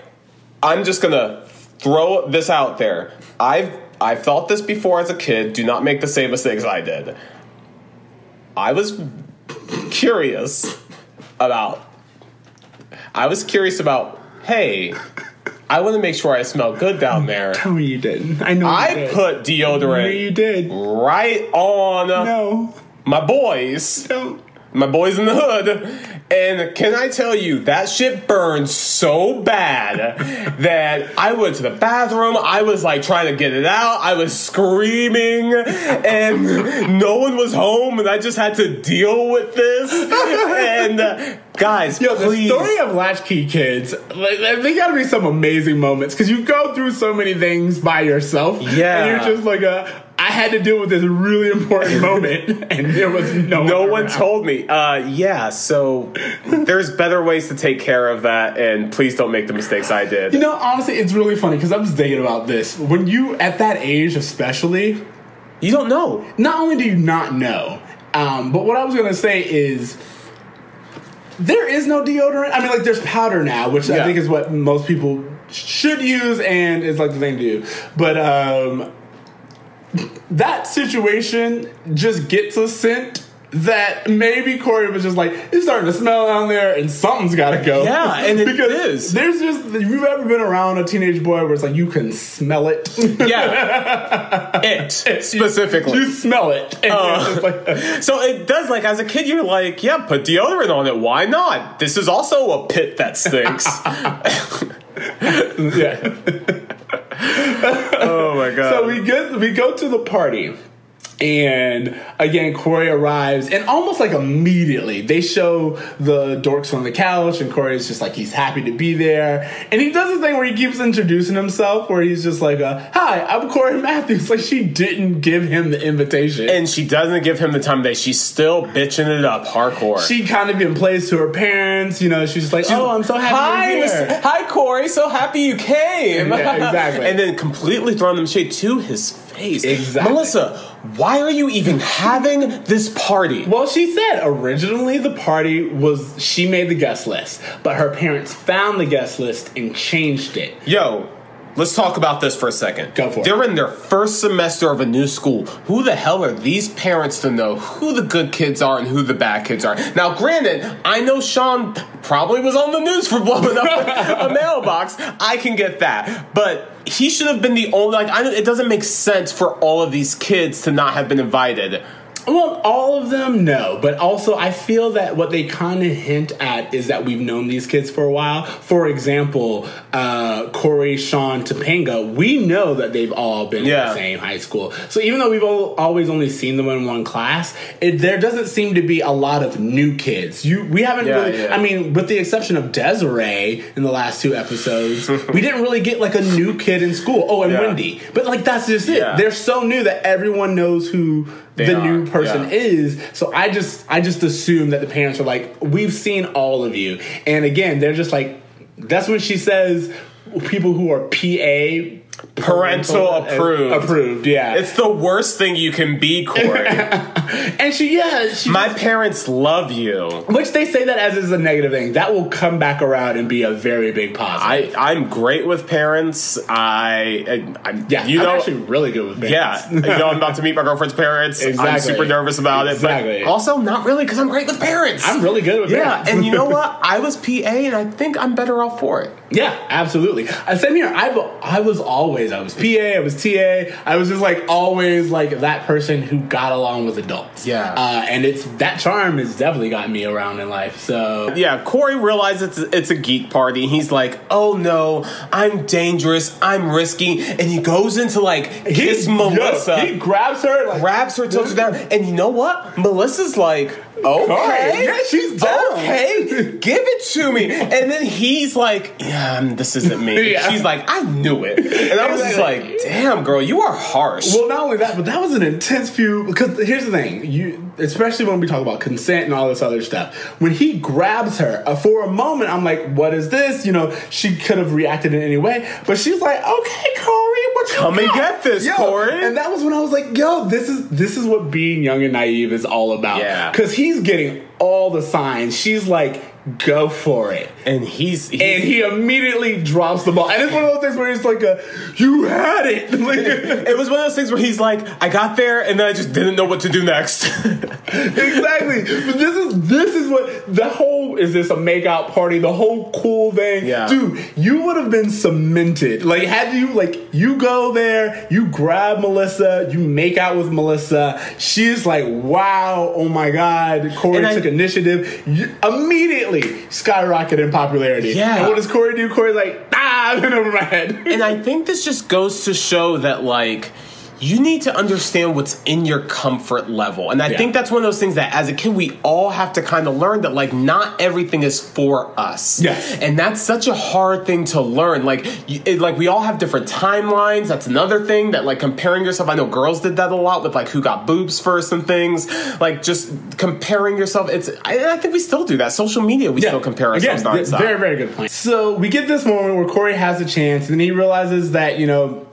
I'm just gonna throw this out there. I've I've thought this before as a kid. Do not make the same mistakes I did. I was curious about. I was curious about. Hey, I want to make sure I smell good down mm, there. Tell me you didn't. I know. I did. put No, deodorant you did. right on No, my boys don't. my boys in the hood. And can I tell you, that shit burned so bad that I went to the bathroom. I was like trying to get it out. I was screaming, and no one was home, and I just had to deal with this. And uh, guys, Yo, the story of Latchkey Kids, like, they gotta be some amazing moments because you go through so many things by yourself. Yeah. And you're just like, a, I had to deal with this really important moment, and there was no no one one told me. Uh, yeah, so there's better ways to take care of that, and please don't make the mistakes I did. You know, honestly, it's really funny because I'm just thinking about this. When you, at that age especially, You don't know. not only do you not know, um, but what I was gonna say is there is no deodorant. I mean, like there's powder now, which I think is what most people should use and is like the thing to do. But um, that situation just gets a scent that maybe Cory was just like, it's starting to smell down there and something's got to go. Yeah, and it because is. There's just, if you've ever been around a teenage boy where it's like you can smell it. Yeah, it specifically. you smell it. And Uh. like, So it does like as a kid, you're like, yeah, put deodorant on it. Why not? This is also a pit that stinks. yeah. oh my god. So we get we go to the party. And again, Cory arrives, and almost like immediately they show the dorks on the couch, and Cory is just like he's happy to be there. And he does this thing where he keeps introducing himself, where he's just like, uh, "Hi, I'm Cory Matthews." Like she didn't give him the invitation, and she doesn't give him the time of day. She's still bitching it up hardcore. she kind of even plays to her parents. You know, she's just like, "Oh, I'm so happy Hi, you're here." Hi, Cory. So happy you came. Yeah, exactly. and then completely throwing them shade to his face. Exactly. Melissa, why are you even having this party? Well, she said originally the party was she made the guest list, but her parents found the guest list and changed it. Yo, let's talk about this for a second. Go for it. They're in their first semester of a new school. Who the hell are these parents to know who the good kids are and who the bad kids are? Now, granted, I know Shawn probably was on the news for blowing up a mailbox. I can get that. But he should have been the only, like, I, it doesn't make sense for all of these kids to not have been invited. Well, all of them, no. But also, I feel that what they kind of hint at is that we've known these kids for a while. For example, uh, Cory, Shawn, Topanga, we know that they've all been in the same high school. So even though we've all, always only seen them in one class, it, there doesn't seem to be a lot of new kids. You, we haven't Yeah, really. yeah. I mean, with the exception of Desiree in the last two episodes, we didn't really get like a new kid in school. Oh, and Yeah. Wendy. But like that's just it. Yeah. They're so new that everyone knows who They the are, new person yeah. is. So I just I just assume that the parents are like, we've seen all of you. And again, they're just like that's when she says people who are PA Parental approved. Approved, yeah. It's the worst thing you can be, Cory. and she yeah, she My parents love you. which they say that as is a negative thing. That will come back around and be a very big positive. I, I'm great with parents. I, I, I yeah, you I'm know, actually really good with yeah, you know, I'm about to meet my girlfriend's parents. I'm super nervous about Exactly. it, but also not really because I'm great with parents. I'm really good with yeah, parents. and you know what? I was PA, and I think I'm better off for it. Yeah, absolutely. Uh, same here. I I was always I was PA, I was TA. I was just like always like that person who got along with adults. Yeah. uh, and it's that charm has definitely gotten me around in life. So Yeah, Cory realizes it's, it's a geek party. He's like, "Oh no, I'm dangerous. I'm risky," and he goes into like He- Melissa. yo, he grabs her, like grabs her, tilts her down, and you know what? Melissa's like, okay, Yeah, she's down. Okay, give it to me. And then he's like, yeah, um, this isn't me. Yeah. She's like, I knew it. And I was just like, damn, girl, you are harsh. Well, not only that, but that was an intense few. Because here's the thing, you especially when we talk about consent and all this other stuff. When he grabs her uh, for a moment, I'm like, "What is this?" You know, she could have reacted in any way, but she's like, "Okay, Cory, what you Come and get this, Yo, Cory. And that was when I was like, "Yo, this is this is what being young and naive is all about." Yeah. because he's getting all the signs. She's like, "Go for it." and he's, he's And he immediately drops the ball, and it's one of those things where he's like, a, "You had it." Like, it was one of those things where he's like, I got there, and then I just didn't know what to do next. exactly. But this is this is what the whole is this a makeout party? The whole cool thing, Yeah. dude. You would have been cemented. Like had you like you go there, you grab Melissa, you make out with Melissa. She's like, wow, oh my god. Cory And I- took initiative. You, immediately skyrocketed in popularity. Yeah. And what does Cory do? Cory's like, ah, I've been over my head. and I think this just goes to show that like you need to understand what's in your comfort level. And I Yeah. think that's one of those things that as a kid we all have to kind of learn that like not everything is for us. Yes. And that's such a hard thing to learn. Like it, like we all have different timelines. That's another thing that like comparing yourself. I know girls did that a lot with like who got boobs first and things. Like just comparing yourself. It's I, I think we still do that. Social media we still compare ourselves Again. Very, very good point. So we get this moment where Cory has a chance, and then he realizes that you know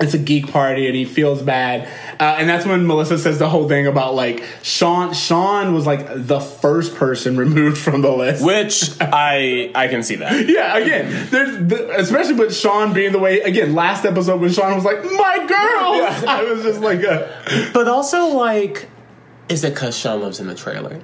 it's a geek party, and he feels bad, uh, and that's when Melissa says the whole thing about like Shawn. Shawn was like the first person removed from the list. Which I I can see that. yeah, again, there's the, especially with Shawn being the way. Again, last episode when Shawn was like, "My girl," I was just like, uh, But also, like, Is it because Shawn lives in the trailer?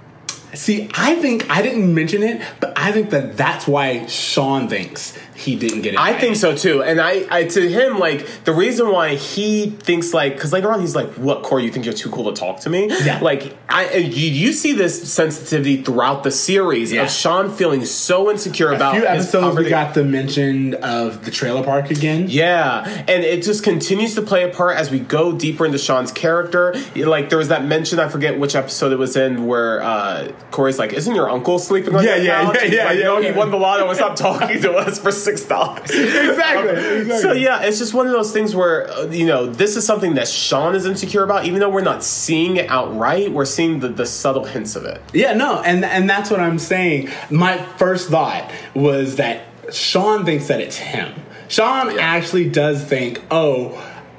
See, I think I didn't mention it, but I think that that's why Shawn thinks he didn't get it. I think so too, and I, I to him like the reason why he thinks like because later on he's like, "What, Cory? You think you're too cool to talk to me?" Yeah. Like I, you, you see this sensitivity throughout the series Yeah. of Shawn feeling so insecure A about few episodes we got the mention of the trailer park again. Yeah, and it just continues to play a part as we go deeper into Shawn's character. Like there was that mention, I forget which episode it was in, where uh, Cory's like, "Isn't your uncle sleeping on Yeah, your yeah, couch?" yeah, He's yeah, like, yeah, No, yeah. he won the lotto and stopped talking to us for six dollars. Exactly, exactly. So yeah, it's just one of those things where uh, you know this is something that Shawn is insecure about, even though we're not seeing it outright. We're seeing the, the subtle hints of it. Yeah, no, and and that's what I'm saying. My first thought was that Shawn thinks that it's him. Shawn actually does think, oh,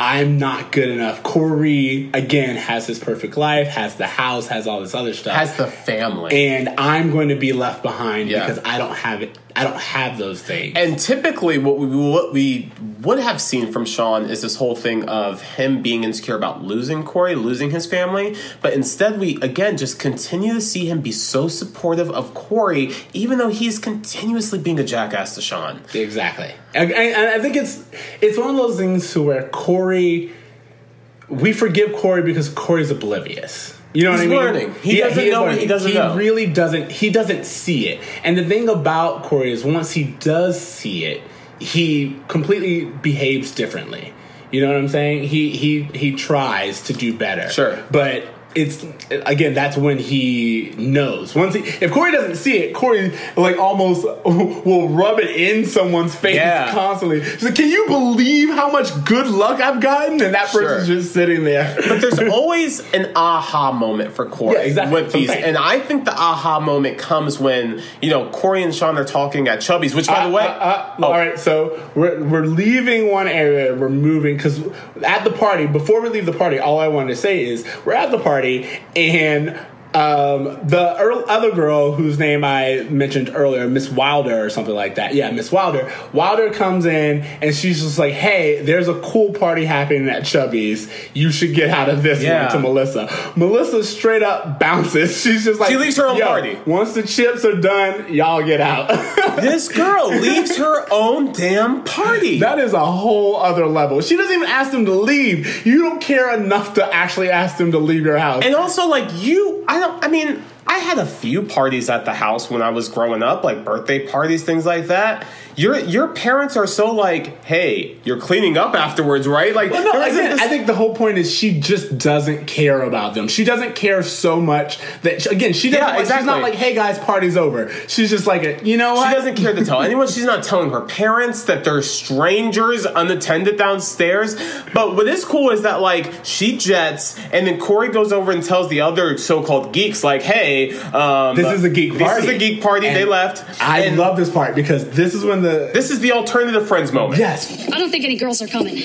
I'm not good enough. Cory again has his perfect life, has the house, has all this other stuff, Has the family. and I'm going to be left behind Yeah. because I don't have it. I don't have those things. And typically, what we what we would have seen from Shawn is this whole thing of him being insecure about losing Cory, losing his family. But instead, we again just continue to see him be so supportive of Cory, even though he's continuously being a jackass to Shawn. Exactly. And, and and I think it's it's one of those things to where Cory, we forgive Cory because Cory's oblivious. You know He's what I mean? learning. He doesn't is know what he doesn't he know. He really doesn't. He doesn't see it. And the thing about Cory is, once he does see it, he completely behaves differently. You know what I'm saying? He he he tries to do better. Sure. but. It's again. That's when he knows. Once he, if Cory doesn't see it, Cory like almost will rub it in someone's face Yeah. constantly. Like, "Can you believe how much good luck I've gotten?" And that Sure. person's just sitting there. But there's always an aha moment for Cory Yeah, exactly. with That's what I'm these. And I think the aha moment comes when, you know, Cory and Shawn are talking at Chubby's, which, by the Uh, way, uh, uh, oh, all right. So we're we're leaving one area. We're moving because at the party. Before we leave the party, all I wanted to say is we're at the party and. Um, the earl other girl whose name I mentioned earlier, Miss Wilder or something like that. Yeah, Miss Wilder. Wilder comes in and she's just like, "Hey, there's a cool party happening at Chubby's. You should get out of this Yeah. one." To Melissa. Melissa straight up bounces. She's just like, She leaves her own party." Once the chips are done, y'all get out." this girl leaves her own damn party. That is a whole other level. She doesn't even ask them to leave. You don't care enough to actually ask them to leave your house. And also, like you, I don't. I mean, I had a few parties at the house when I was growing up, like birthday parties, things like that. Your your parents are so like, hey, you're cleaning up afterwards, right? Like, Well, no, again, this- I think the whole point is she just doesn't care about them. She doesn't care so much that again she doesn't. Yeah, like, She's not like, "Hey guys, party's over." She's just like, a, "You know what?" She doesn't care to tell anyone. She's not telling her parents that they're strangers unattended downstairs. But what is cool is that like she jets, and then Cory goes over and tells the other so-called geeks like, "Hey, um, This is a geek This party. is a geek party. And they left. I And love this part because this is when the This is the alternative friends moment. yes. I don't think any girls are coming.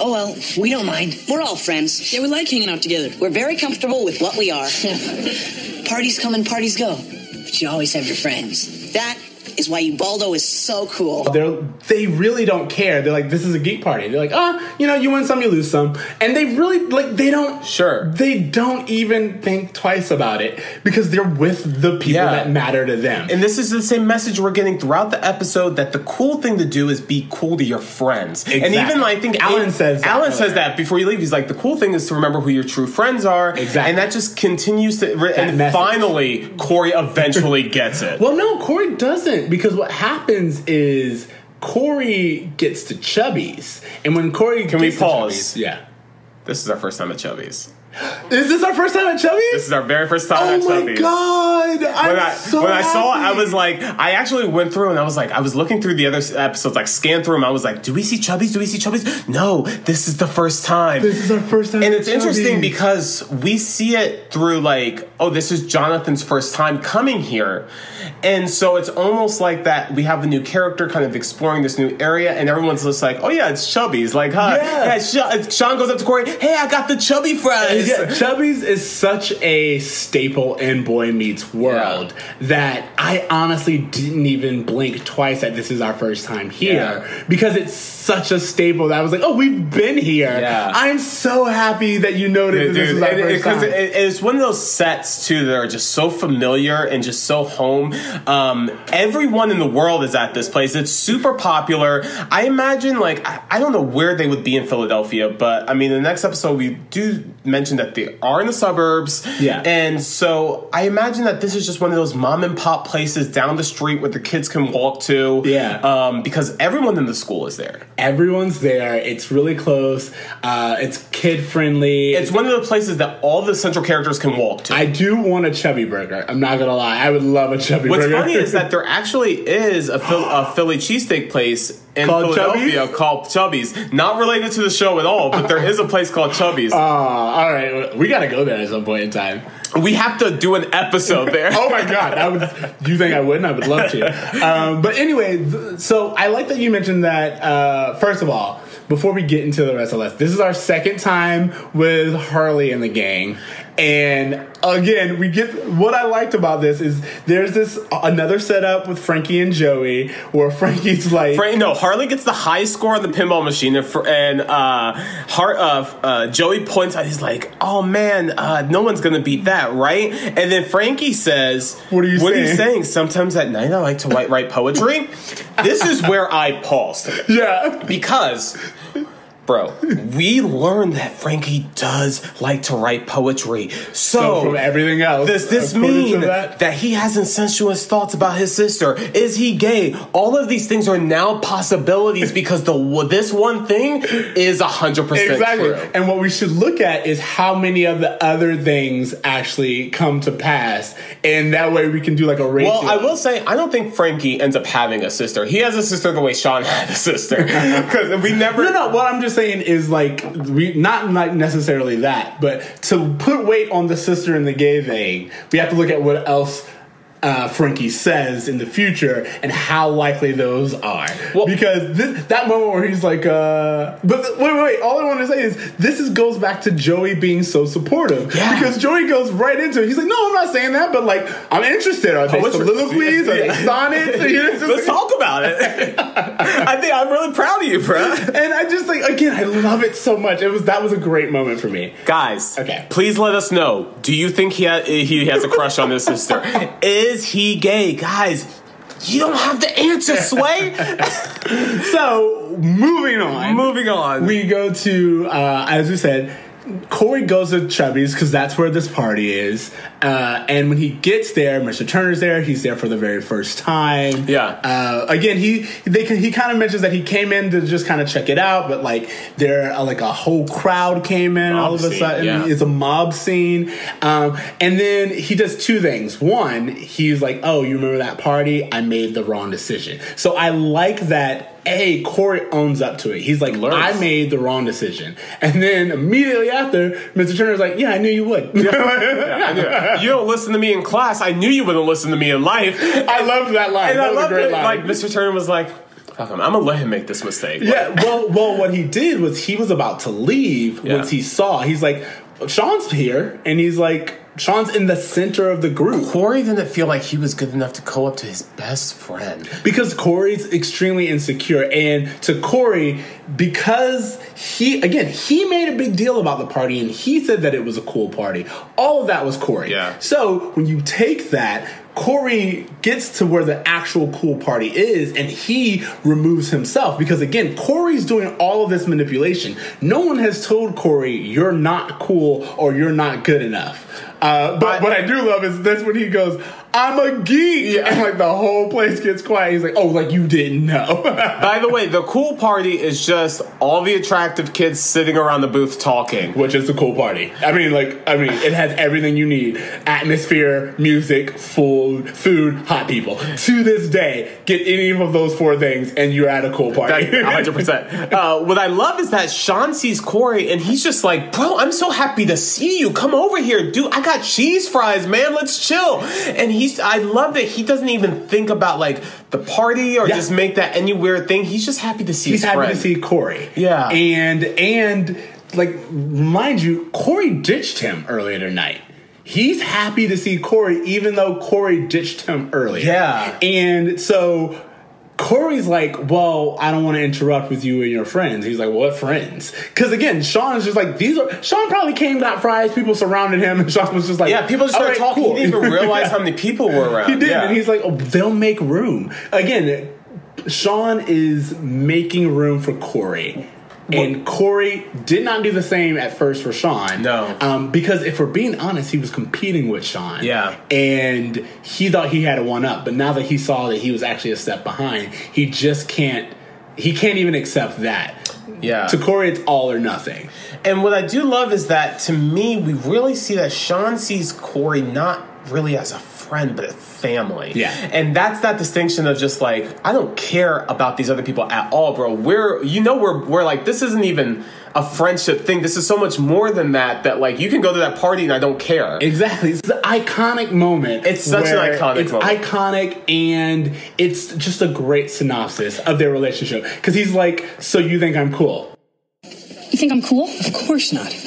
Oh well, we don't mind. We're all friends. Yeah, we like hanging out together. We're very comfortable with what we are. Parties come and parties go. But you always have your friends. That is why Ubaldo is so cool. They're they really don't care. They're like, this is a geek party. They're like, ah, you know, you win some, you lose some, and they really like they don't. Sure. They don't even think twice about it because they're with the people Yeah. that matter to them. And this is the same message we're getting throughout the episode that the cool thing to do is be cool to your friends. And Exactly. even I think Alan says that Alan says that before you leave. He's like, the cool thing is to remember who your true friends are. Exactly. And that just continues to. and message. finally, Cory eventually gets it. Well, no, Cory doesn't because what happens is Cory gets to Chubby's, and when Cory Can we pause? Chubby's- yeah. This is our first time at Chubby's. Is this our first time at Chubby's? This is our very first time oh at my Chubby's. god! I'm when I so when I saw it, I was like, I actually went through and I was like, I was looking through the other episodes, like scanned through them. I was like, do we see Chubby's? Do we see Chubby's? No, this is the first time. This is our first time. and it's interesting because we see it through like, oh, this is Jonathan's first time coming here, and so it's almost like that. We have a new character kind of exploring this new area, and everyone's just like, oh yeah, it's Chubby's. Like, huh? Yeah. Yeah, Shawn, Shawn goes up to Cory. Hey, I got the chubby fries. Yeah, Chubby's is such a staple in Boy Meets World that I honestly didn't even blink twice that this is our first time here Yeah. because it's such a staple that I was like, oh, we've been here. Yeah. I'm so happy that you noted that this our it- it- first 'cause time. it- it's one of those sets too that are just so familiar and just so home. Um, everyone in the world is at this place. It's super popular. I imagine, like, I, I don't know where they would be in Philadelphia, but I mean, the next episode we do mention that they are in the suburbs. Yeah. and so I imagine that this is just one of those mom and pop places down the street where the kids can walk to. Yeah. um, because everyone in the school is there. Everyone's there. It's really close. Uh, it's kid friendly. It's one of the places that all the central characters can walk to. I do want a chubby burger. I'm not gonna lie. I would love a chubby What's burger. What's funny is that there actually is a, Phil- a Philly cheesesteak place in Called Philadelphia Chubby's? called Chubby's. Not related to the show at all, but there is a place called Chubby's. Uh, all right, we gotta go there at some point in time. We have to do an episode there. Oh my god, I would. You think I wouldn't? I would love to. Um, but anyway, th- so I like that you mentioned that. Uh, first of all, before we get into the rest of this, this is our second time with Harley and the gang, and again, we get what I liked about this is there's this another setup with Frankie and Joey where Frankie's like. Frank, no, Harley gets the high score on the pinball machine, and, and uh, Har- uh, uh, Joey points out, he's like, "Oh man, uh, no one's gonna beat that, right?" And then Frankie says, What are you What are you saying?" saying? Sometimes at night I like to write, write poetry." this is where I paused. yeah. Because, bro, we learned that Frankie does like to write poetry. So, So from everything else, does this mean that? that- he has incestuous thoughts about his sister? Is he gay? All of these things are now possibilities because the this one thing is hundred percent Exactly. true. And what we should look at is how many of the other things actually come to pass. And that way we can do like a ratio. Well, I will say I don't think Frankie ends up having a sister. He has a sister the way Shawn had a sister because we never. No, no. What I'm just saying is like we not like necessarily that, but to put weight on the sister and the gay thing, we have to look at what else. Uh, Frankie says in the future and how likely those are Well- because this, that moment where he's like uh but th- wait wait wait all I want to say is this is goes back to Joey being so supportive Yeah. because Joey goes right into it he's like no I'm not saying that but like I'm interested are they Poetry. soliloquies are they sonnets You know, just Let's talk about it. I think I'm really proud of you, bro. and I just like again I love it so much it was that was a great moment for me Guys, Okay. please let us know. Do you think he ha- he has a crush on his sister? Is he gay, guys? You don't have to answer, Sway. So moving on, Moving on. we go to uh, as we said. Cory goes to Chubby's because that's where this party is. Uh, and when he gets there, Mr. Turner's there. He's there for the very first time. Yeah. Uh, again, he they he kind of mentions that he came in to just kind of check it out, but like there uh, like a whole crowd came in all of a scene, sudden. yeah. It's a mob scene. Um, and then he does two things. One, he's like, "Oh, you remember that party? I made the wrong decision." So I like that. A Cory owns up to it. He's like, Learns. "I made the wrong decision," and then immediately after, Mr. Turner's like, "Yeah, I knew you would." you don't listen to me in class. I knew you wouldn't listen to me in life. I loved that line. And that I was a love great it. line. Like Mr. Turner was like, "Fuck him. I'm gonna let him make this mistake." Yeah, well, well, what he did was he was about to leave Yeah. once he saw. He's like, Shawn's here, and he's like, Shawn's in the center of the group Cory didn't feel like he was good enough to go up to his best friend. because Cory's extremely insecure, and to Cory, because he again he made a big deal about the party, and he said that it was a cool party. All of that was Cory. Yeah. So when you take that. Cory gets to where the actual cool party is and he removes himself because again, Cory's doing all of this manipulation. No one has told Cory you're not cool or you're not good enough. Uh, but what I do love is that's when he goes, "I'm a geek," and like the whole place gets quiet. He's like, "Oh, like you didn't know." By the way, the cool party is just all the attractive kids sitting around the booth talking. Which is the cool party. I mean, like, I mean, it has everything you need: atmosphere, music, food, food, hot people. To this day, get any of those four things, and you're at a cool party. hundred percent. Uh, what I love is that Shawn sees Cory and he's just like, "Bro, I'm so happy to see you. Come over here, dude. I got cheese fries, man. Let's chill." And he's, I love that he doesn't even think about like the party or Yeah. just make that any weird thing. He's just happy to see. He's happy friend. to see Cory. Yeah. and and like, mind you, Cory ditched him earlier tonight. He's happy to see Cory, even though Cory ditched him earlier. Yeah. and so. Cory's like, well, I don't want to interrupt with you and your friends. He's like, well, what friends? Because again, Shawn's just like, these are. Shawn probably came, got fries, people surrounded him, and Shawn was just like, Yeah, people just "All started right, talking. cool." He didn't even realize how many people were around. He did, Yeah. and he's like, oh, they'll make room. Again, Shawn is making room for Cory. And Cory did not do the same at first for Shawn. No. Um, because if we're being honest, he was competing with Shawn. Yeah. And he thought he had a one up, but now that he saw that he was actually a step behind, he just can't he can't even accept that. yeah. To Cory, it's all or nothing. And what I do love is that to me, we really see that Shawn sees Cory not really as a friend, but a family. Yeah. And that's that distinction of just like, I don't care about these other people at all, bro. We're, you know, we're, we're like, this isn't even a friendship thing. This is so much more than that, that like, you can go to that party and I don't care. Exactly. It's the iconic moment. It's such an iconic it's moment. iconic and it's just a great synopsis of their relationship. Because he's like, so you think I'm cool? You think I'm cool? Of course not.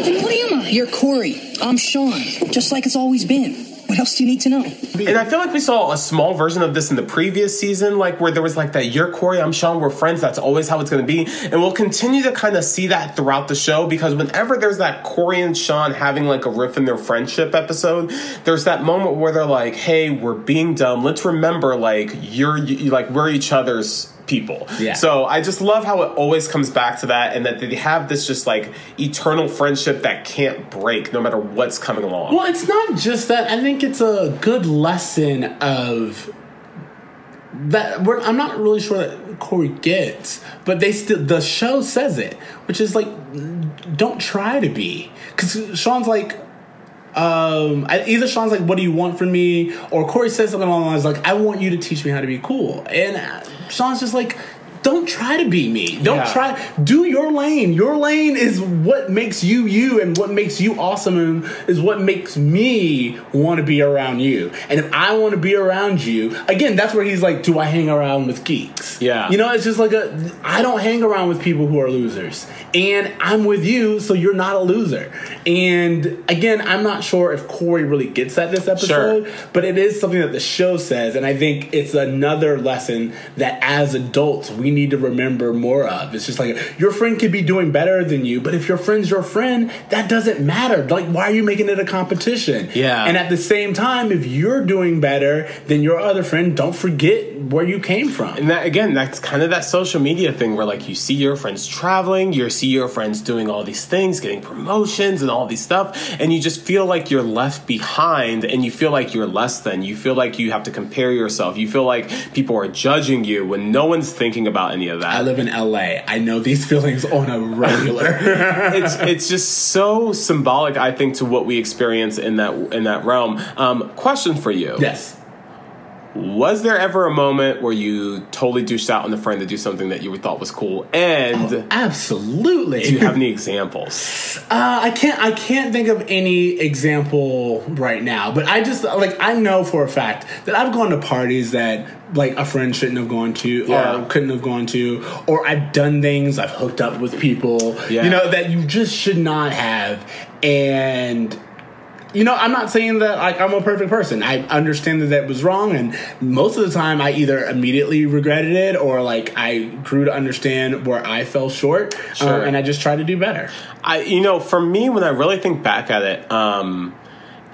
Then what am I? You're Cory. I'm Shawn. Just like it's always been. What else do you need to know? And I feel like we saw a small version of this in the previous season, like where there was like that you're Cory, I'm Shawn, we're friends. That's always how it's going to be. And we'll continue to kind of see that throughout the show because whenever there's that Cory and Shawn having like a riff in their friendship episode, there's that moment where they're like, hey, we're being dumb. Let's remember, like, you're, you, like, we're each other's people. Yeah. So I just love how it always comes back to that and that they have this just like eternal friendship that can't break no matter what's coming along. Well, it's not just that. I think it's a good lesson of that. We're, I'm not really sure that Cory gets, but they still the show says it, which is like, don't try to be, because Shawn's like. Um, I- either Shawn's like, "What do you want from me?" or Cory says something along the lines like, "I want you to teach me how to be cool," and uh, Shawn's just like, "Don't try to be me. Don't Yeah. try. Do your lane. Your lane is what makes you you, and what makes you awesome, and is what makes me want to be around you. And if I want to be around you, again, that's where he's like, "Do I hang around with geeks?" Yeah. you know, it's just like a. I don't hang around with people who are losers, and I'm with you, so you're not a loser. And again, I'm not sure if Cory really gets that this episode, but it is something that the show says, and I think it's another lesson that as adults we need to remember more of. It's just like your friend could be doing better than you, but if your friend's your friend, that doesn't matter. Like, why are you making it a competition? Yeah. And at the same time, if you're doing better than your other friend, don't forget where you came from. And that again, that's kind of that social media thing where like you see your friends traveling, you see your friends doing all these things, getting promotions and all these stuff, and you just feel like you're left behind and you feel like you're less than. You feel like you have to compare yourself. You feel like people are judging you when no one's thinking about any of that. I live in LA. I know these feelings on a regular. it's it's just so symbolic, I think, to what we experience in that in that realm. Um, question for you: yes. Was there ever a moment where you totally douched out on a friend to do something that you thought was cool? And Absolutely. do you have any examples? Uh, I can't. I can't think of any example right now. But I just like I know for a fact that I've gone to parties that like a friend shouldn't have gone to, Yeah. or couldn't have gone to, or I've done things. I've hooked up with people, Yeah. you know, that you just should not have. And you know, I'm not saying that like I'm a perfect person. I understand that that was wrong, and most of the time, I either immediately regretted it or like I grew to understand where I fell short, uh, Sure. and I just try to do better. I, you know, for me, when I really think back at it, um,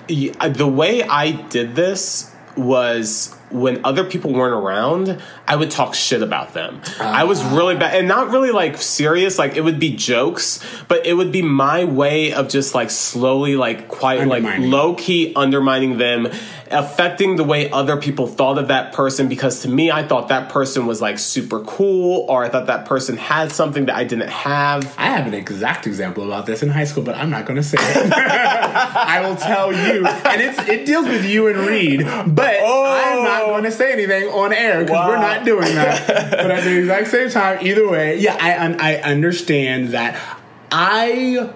the way I did this was when other people weren't around, I would talk shit about them. I was really bad, and not really like serious. Like it would be jokes, but it would be my way of just like slowly, like quiet, like low key undermining them, affecting the way other people thought of that person. Because to me, I thought that person was like super cool, or I thought that person had something that I didn't have. I have an exact example about this in high school, but I'm not going to say it. I will tell you, and it's it deals with you and Reed, but I'm not going to say anything on air because we're Oh. Not doing that. but at the exact same time, either way, yeah, I I understand that. I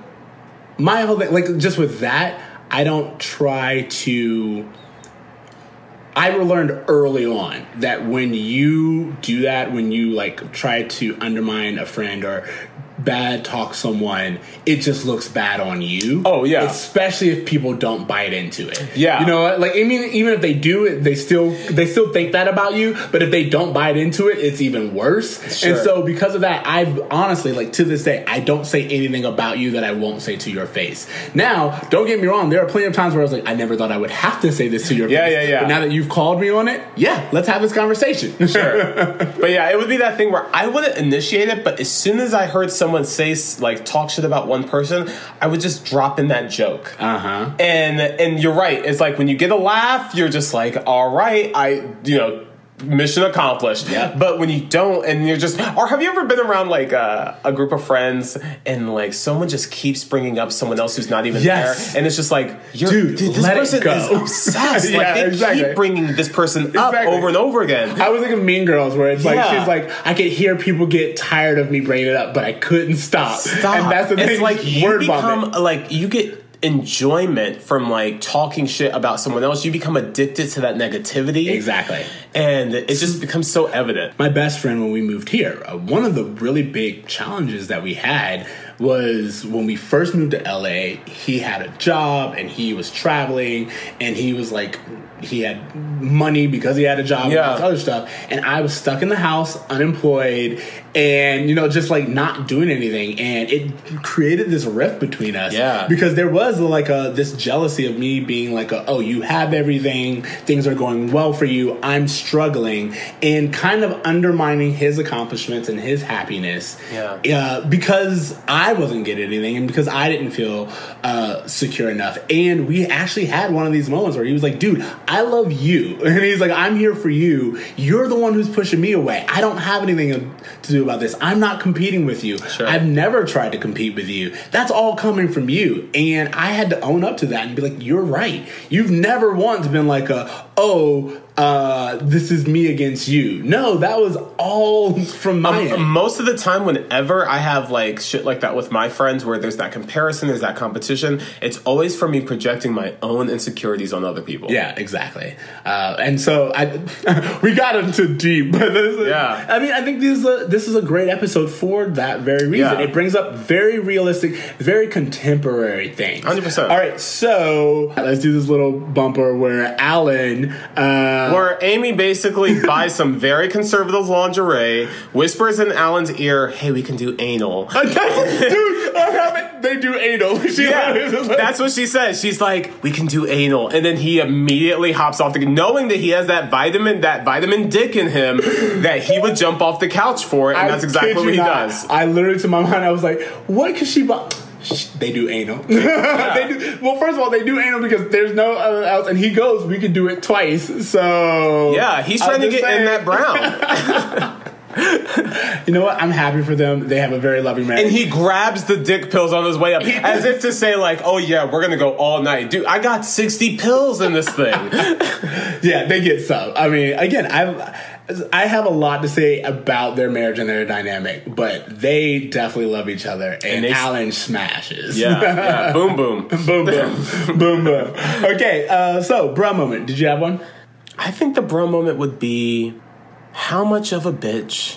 my whole thing, like just with that, I don't try to. I learned early on that when you do that, when you like try to undermine a friend or bad talk someone, it just looks bad on you. Oh, yeah. especially if people don't bite into it. Yeah. you know, like I mean, even if they do it, they still they still think that about you. But if they don't bite into it, it's even worse. Sure. And so because of that, I've honestly like to this day, I don't say anything about you that I won't say to your face. Now, don't get me wrong, there are plenty of times where I was like, I never thought I would have to say this to your Yeah, face. yeah, yeah. But now that you've called me on it, yeah, let's have this conversation. Sure. but yeah, it would be that thing where I wouldn't initiate it, but as soon as I heard someone say like talk shit about one person, I would just drop in that joke. Uh huh. And and you're right. It's like when you get a laugh, you're just like, all right, I you know. Mission accomplished. Yeah. But when you don't, and you're just, or have you ever been around like a, a group of friends and like someone just keeps bringing up someone else who's not even Yes. there, and it's just like, you're, Dude, this let it person go. is obsessed. Yeah, like they exactly. keep bringing this person up Exactly. over and over again. I was thinking Mean Girls, where it's like Yeah. she's like, I could hear people get tired of me bringing it up, but I couldn't stop. Stop. And that's the it's thing. like you word become vomit. like you get enjoyment from like talking shit about someone else. You become addicted to that negativity. Exactly. And it just becomes so evident. my best friend when we moved here uh, one of the really big challenges that we had was when we first moved to LA he had a job and he was traveling and he was like he had money because he had a job Yeah. and all this other stuff and I was stuck in the house unemployed and you know just like not doing anything. And it created this rift between us. Yeah. because there was like a this jealousy of me being like a, oh you have everything. Things are going well for you. I'm struggling. And kind of undermining his accomplishments and his happiness. Yeah. uh, because i wasn't getting anything and because i didn't feel uh, secure enough. And we actually had one of these moments where he was like dude i love you. And he's like i'm here for you. You're the one who's pushing me away. I don't have anything to do about this i'm not competing with you Sure. i've never tried to compete with you. That's all coming from you. And I had to own up to that and be like, you're right. You've never once been like a, oh, uh, this is me against you. No, that was all from my Um, most of the time, whenever I have like shit like that with my friends, where there's that comparison, there's that competition, it's always for me projecting my own insecurities on other people. Yeah, exactly. Uh, and so I, we got into deep, but Yeah. I mean, I think this is a, this is a great episode for that very reason. Yeah. It brings up very realistic, very contemporary things. 100%. All right, so let's do this little bumper where Alan. Uh, Where Amy basically buys some very conservative lingerie, whispers in Alan's ear, "Hey, we can do anal." Dude, they do anal. She Yeah, like- that's what she says. She's like, "We can do anal," and then he immediately hops off the, knowing that he has that vitamin, that vitamin dick in him, that he would jump off the couch for it, and that's exactly what he not. does. I literally, to my mind, I was like, what could she buy? They do anal. they do, well, first of all, they do anal because there's no other else, and he goes, we could do it twice. So Yeah, he's trying to get in that brown. You know what? I'm happy for them. They have a very loving marriage. and he grabs the dick pills on his way up, as if to say, like, "Oh yeah, we're gonna go all night, dude. I got sixty pills in this thing." yeah, they get some. I mean, again, I I have a lot to say about their marriage and their dynamic, but they definitely love each other, and, they- Alan smashes. yeah, yeah, boom, boom. boom, boom, boom, boom. Okay, uh, so bra moment. Did you have one? I think the bro moment would be how much of a bitch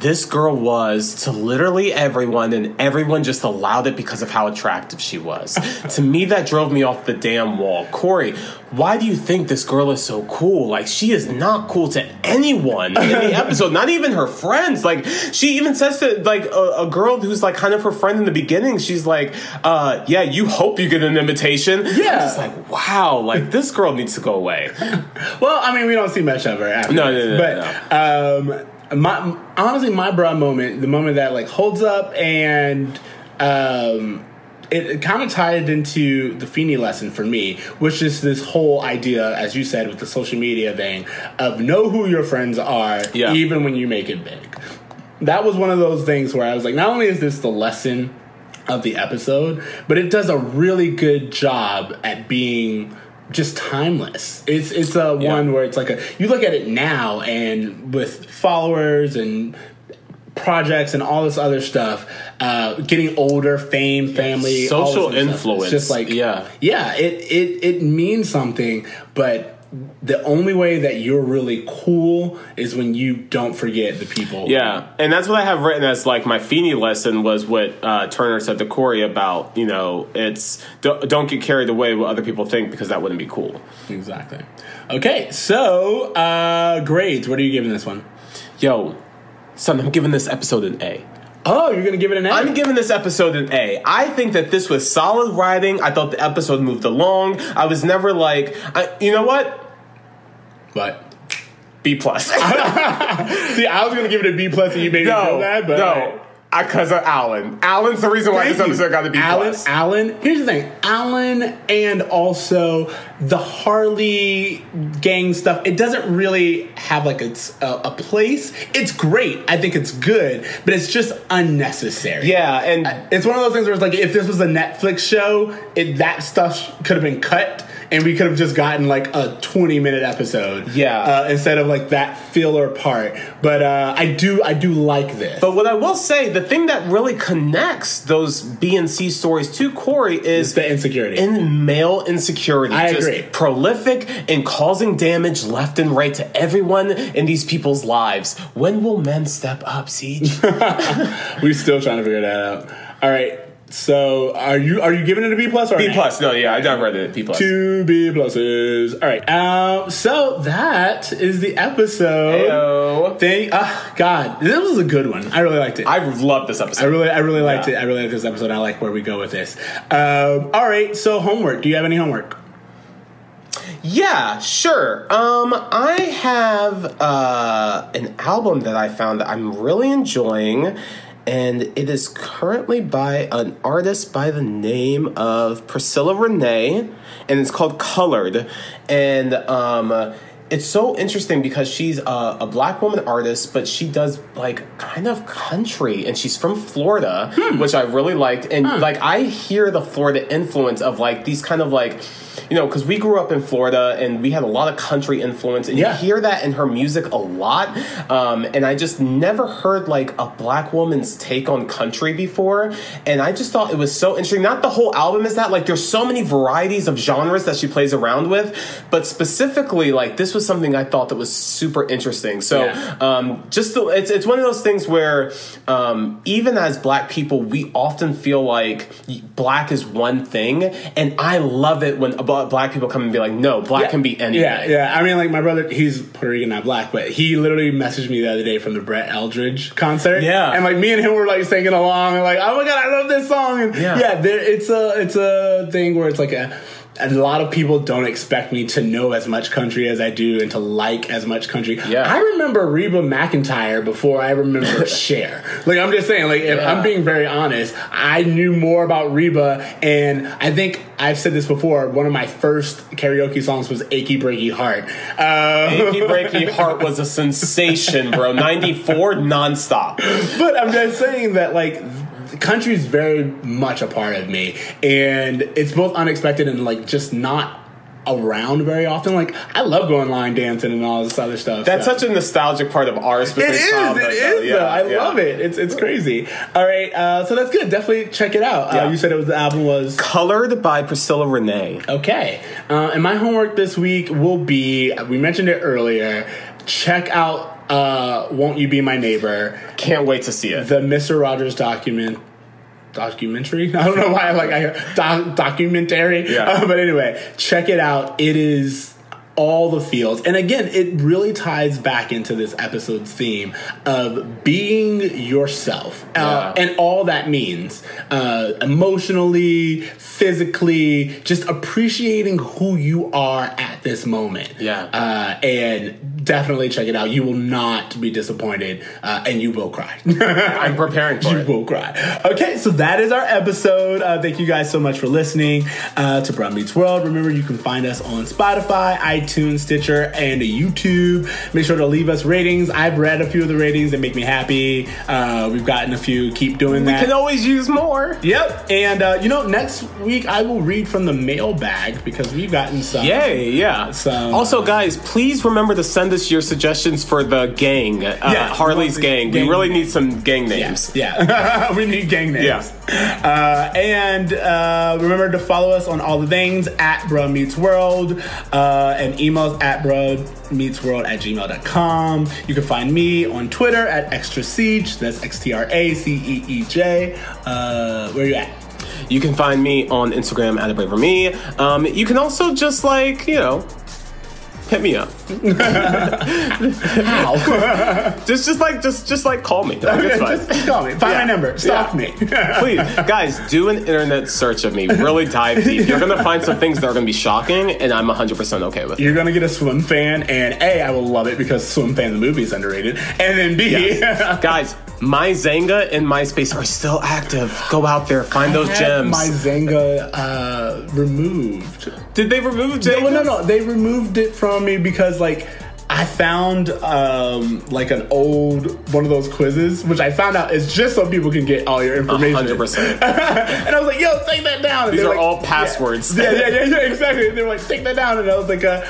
this girl was to literally everyone, and everyone just allowed it because of how attractive she was. to me, that drove me off the damn wall. Cory, why do you think this girl is so cool? Like, she is not cool to anyone in the episode, not even her friends. Like, she even says to, like, a, a girl who's, like, kind of her friend in the beginning, she's like, uh, yeah, you hope you get an invitation. Yeah. Just like, wow, like, this girl needs to go away. Well, I mean, we don't see much of her after. No, no, no, but um, my honestly, my bra moment, the moment that like holds up and um, it, it kind of tied into the Feeney lesson for me, which is this whole idea, as you said, with the social media thing of know who your friends are, Yeah. even when you make it big. That was one of those things where I was like, not only is this the lesson of the episode, but it does a really good job at being just timeless. It's it's a one where it's like a you look at it now and with followers and projects and all this other stuff, uh, getting older, fame, family, Social influence. It's just like Yeah. yeah. It it it means something, but the only way that you're really cool is when you don't forget the people. Yeah, and that's what I have written as like my Feeney lesson was what uh, Turner said to Cory about you know it's don't, don't get carried away with what other people think because that wouldn't be cool. exactly. Okay, so uh, grades. What are you giving this one? Yo, son, I'm giving this episode an A. Oh, you're gonna give it an A. I'm giving this episode an A. I think that this was solid writing. I thought the episode moved along. I was never like, I, you know what? but B plus. see, I was gonna give it a B plus, and you made me no, feel bad. But no, because of Alan. Alan's the reason why Thank this you. episode got to be Alan, plus. Alan. Here's the thing, Alan, and also the Harley gang stuff. It doesn't really have like a, a, a place. It's great. I think it's good, but it's just unnecessary. Yeah, and It's one of those things where it's like if this was a Netflix show, it, that stuff could have been cut. And we could have just gotten like a 20 minute episode, Yeah. uh, instead of like that filler part. But uh, I do, I do like this. But what I will say, the thing that really connects those B and C stories to Cory it's is the insecurity. in male insecurity. I just agree. Prolific and causing damage left and right to everyone in these people's lives. When will men step up, Ceej? We're still trying to figure that out. All right. So are you are you giving it a B plus or B plus. No, yeah, I done read it. B plus. Two B pluses. All right. Um. So that is the episode. Thank. Uh, God, this was a good one. I really liked it. I love this episode. I really, I really liked Yeah. it. I really like this episode. I like where we go with this. Um, all right. So homework. Do you have any homework? Yeah, sure. Um, I have uh, an album that I found that I'm really enjoying, and it is currently by an artist by the name of Priscilla Renea, and it's called Colored. And um, it's so interesting because she's a, a black woman artist, but she does like kind of country, and she's from Florida, which I really liked. And like, I hear the Florida influence of like these kind of like you know, because we grew up in Florida and we had a lot of country influence, and Yeah. you hear that in her music a lot. Um, and I just never heard like a black woman's take on country before, and I just thought it was so interesting. Not the whole album is that like there's so many varieties of genres that she plays around with, but specifically like this was something I thought that was super interesting. So Yeah. um, just the, it's it's one of those things where um, even as black people, we often feel like black is one thing, and I love it when about black people come and be like, no, black can be anything. Yeah, yeah. I mean, like my brother, he's Puerto Rican, not black, but he literally messaged me the other day from the Brett Eldredge concert. Yeah. and like me and him were like singing along, and like, oh my god, I love this song. And Yeah. yeah, there, it's a it's a thing where it's like a. A lot of people don't expect me to know as much country as I do and to like as much country. Yeah. I remember Reba McEntire before I remember Cher. Like I'm just saying, like if Yeah. I'm being very honest, I knew more about Reba, and I think I've said this before. One of my first karaoke songs was "Achy Breaky Heart." Uh, Achy Breaky Heart was a sensation, bro. 94 nonstop. but I'm just saying that like country is very much a part of me, and it's both unexpected and like just not around very often. Like I love going line dancing and all this other stuff. That's so. such a nostalgic part of our It specific is. childhood. It is. Yeah. I yeah. love it. It's it's crazy. All right. Uh, so that's good. Definitely check it out. Yeah. Uh, you said it was the album was Colored by Priscilla Renea. okay. Uh, and my homework this week will be. We mentioned it earlier. Check out. Uh, Won't you be my neighbor? Can't wait to see it. The Mister Rogers document. Documentary. I don't know why. I like I doc, documentary. Yeah. Uh, but anyway, check it out. It is all the fields. And again, it really ties back into this episode's theme of being yourself uh, Yeah. and all that means uh, emotionally, physically, just appreciating who you are at this moment. Yeah. Uh, and definitely check it out. You will not be disappointed uh, and you will cry. I'm preparing for you it. will cry. Okay, so that is our episode. Uh, thank you guys so much for listening uh, to Bruh Meets World. Remember, you can find us on Spotify, iTunes, Stitcher, and YouTube. Make sure to leave us ratings. I've read a few of the ratings that make me happy. Uh, we've gotten a few. Keep doing that. We can always use more. Yep. And uh, you know, next week I will read from the mailbag because we've gotten some. Yay, yeah. Some, also, guys, please remember to send us us your suggestions for the gang, uh, Yeah, Harley's gang. gang We really need some gang names. Yeah, we need gang names. Uh, and uh, remember to follow us on all the things at Bruh Meets World uh, and emails at Bruh Meets World at gmail.com. You can find me on Twitter at Extra Ceej. That's X T R A C E E J. Uh, where you at? You can find me on Instagram at a braver me. Um, you can also just like you know. Hit me up. How? Just, just like, just, just like, call me. Like, it's fine. Just call me. Find Yeah. my number. Stalk Yeah. me. Please, guys, do an internet search of me. Really dive deep. You're gonna find some things that are gonna be shocking, and I'm 100% okay with. it. You're gonna get a swim fan, and A, I will love it because Swimfan the movie is underrated, and then B, Guys, my Xanga and MySpace are still active. Go out there, find those had gems. My Xanga uh, removed. Did they remove Xanga? No, no, no. They removed it from me because like. I found um, like an old one of those quizzes, which I found out is just so people can get all your information. 100%. and I was like, "Yo, take that down." And These they're are like- all passwords. Yeah, yeah, yeah, yeah, exactly. And they were like, "Take that down," and I was like, uh,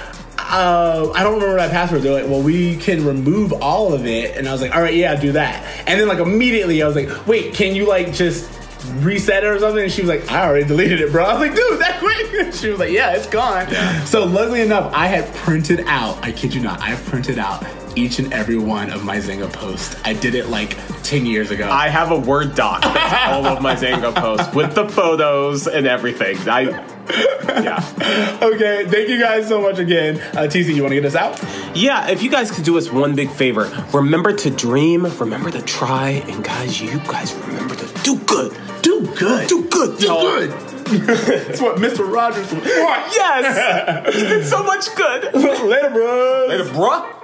uh, "I don't remember that password." They're like, "Well, we can remove all of it," and I was like, "All right, yeah, do that." And then like immediately, I was like, "Wait, can you like just?" reset it or something and she was like i already deleted it bro i was like dude that quick she was like yeah it's gone so luckily enough i had printed out i kid you not i have printed out each and every one of my Xanga posts i did it like 10 years ago I have a Word doc that's all of my Xanga posts with the photos and everything. I, yeah. okay thank you guys so much again uh, tc you want to get us out Yeah, if you guys could do us one big favor, remember to dream, remember to try, and guys, you guys remember to do good. do good Do good, do y'all. good that's what mr rogers would want Yes! he did so much good. later bro Later, bruh.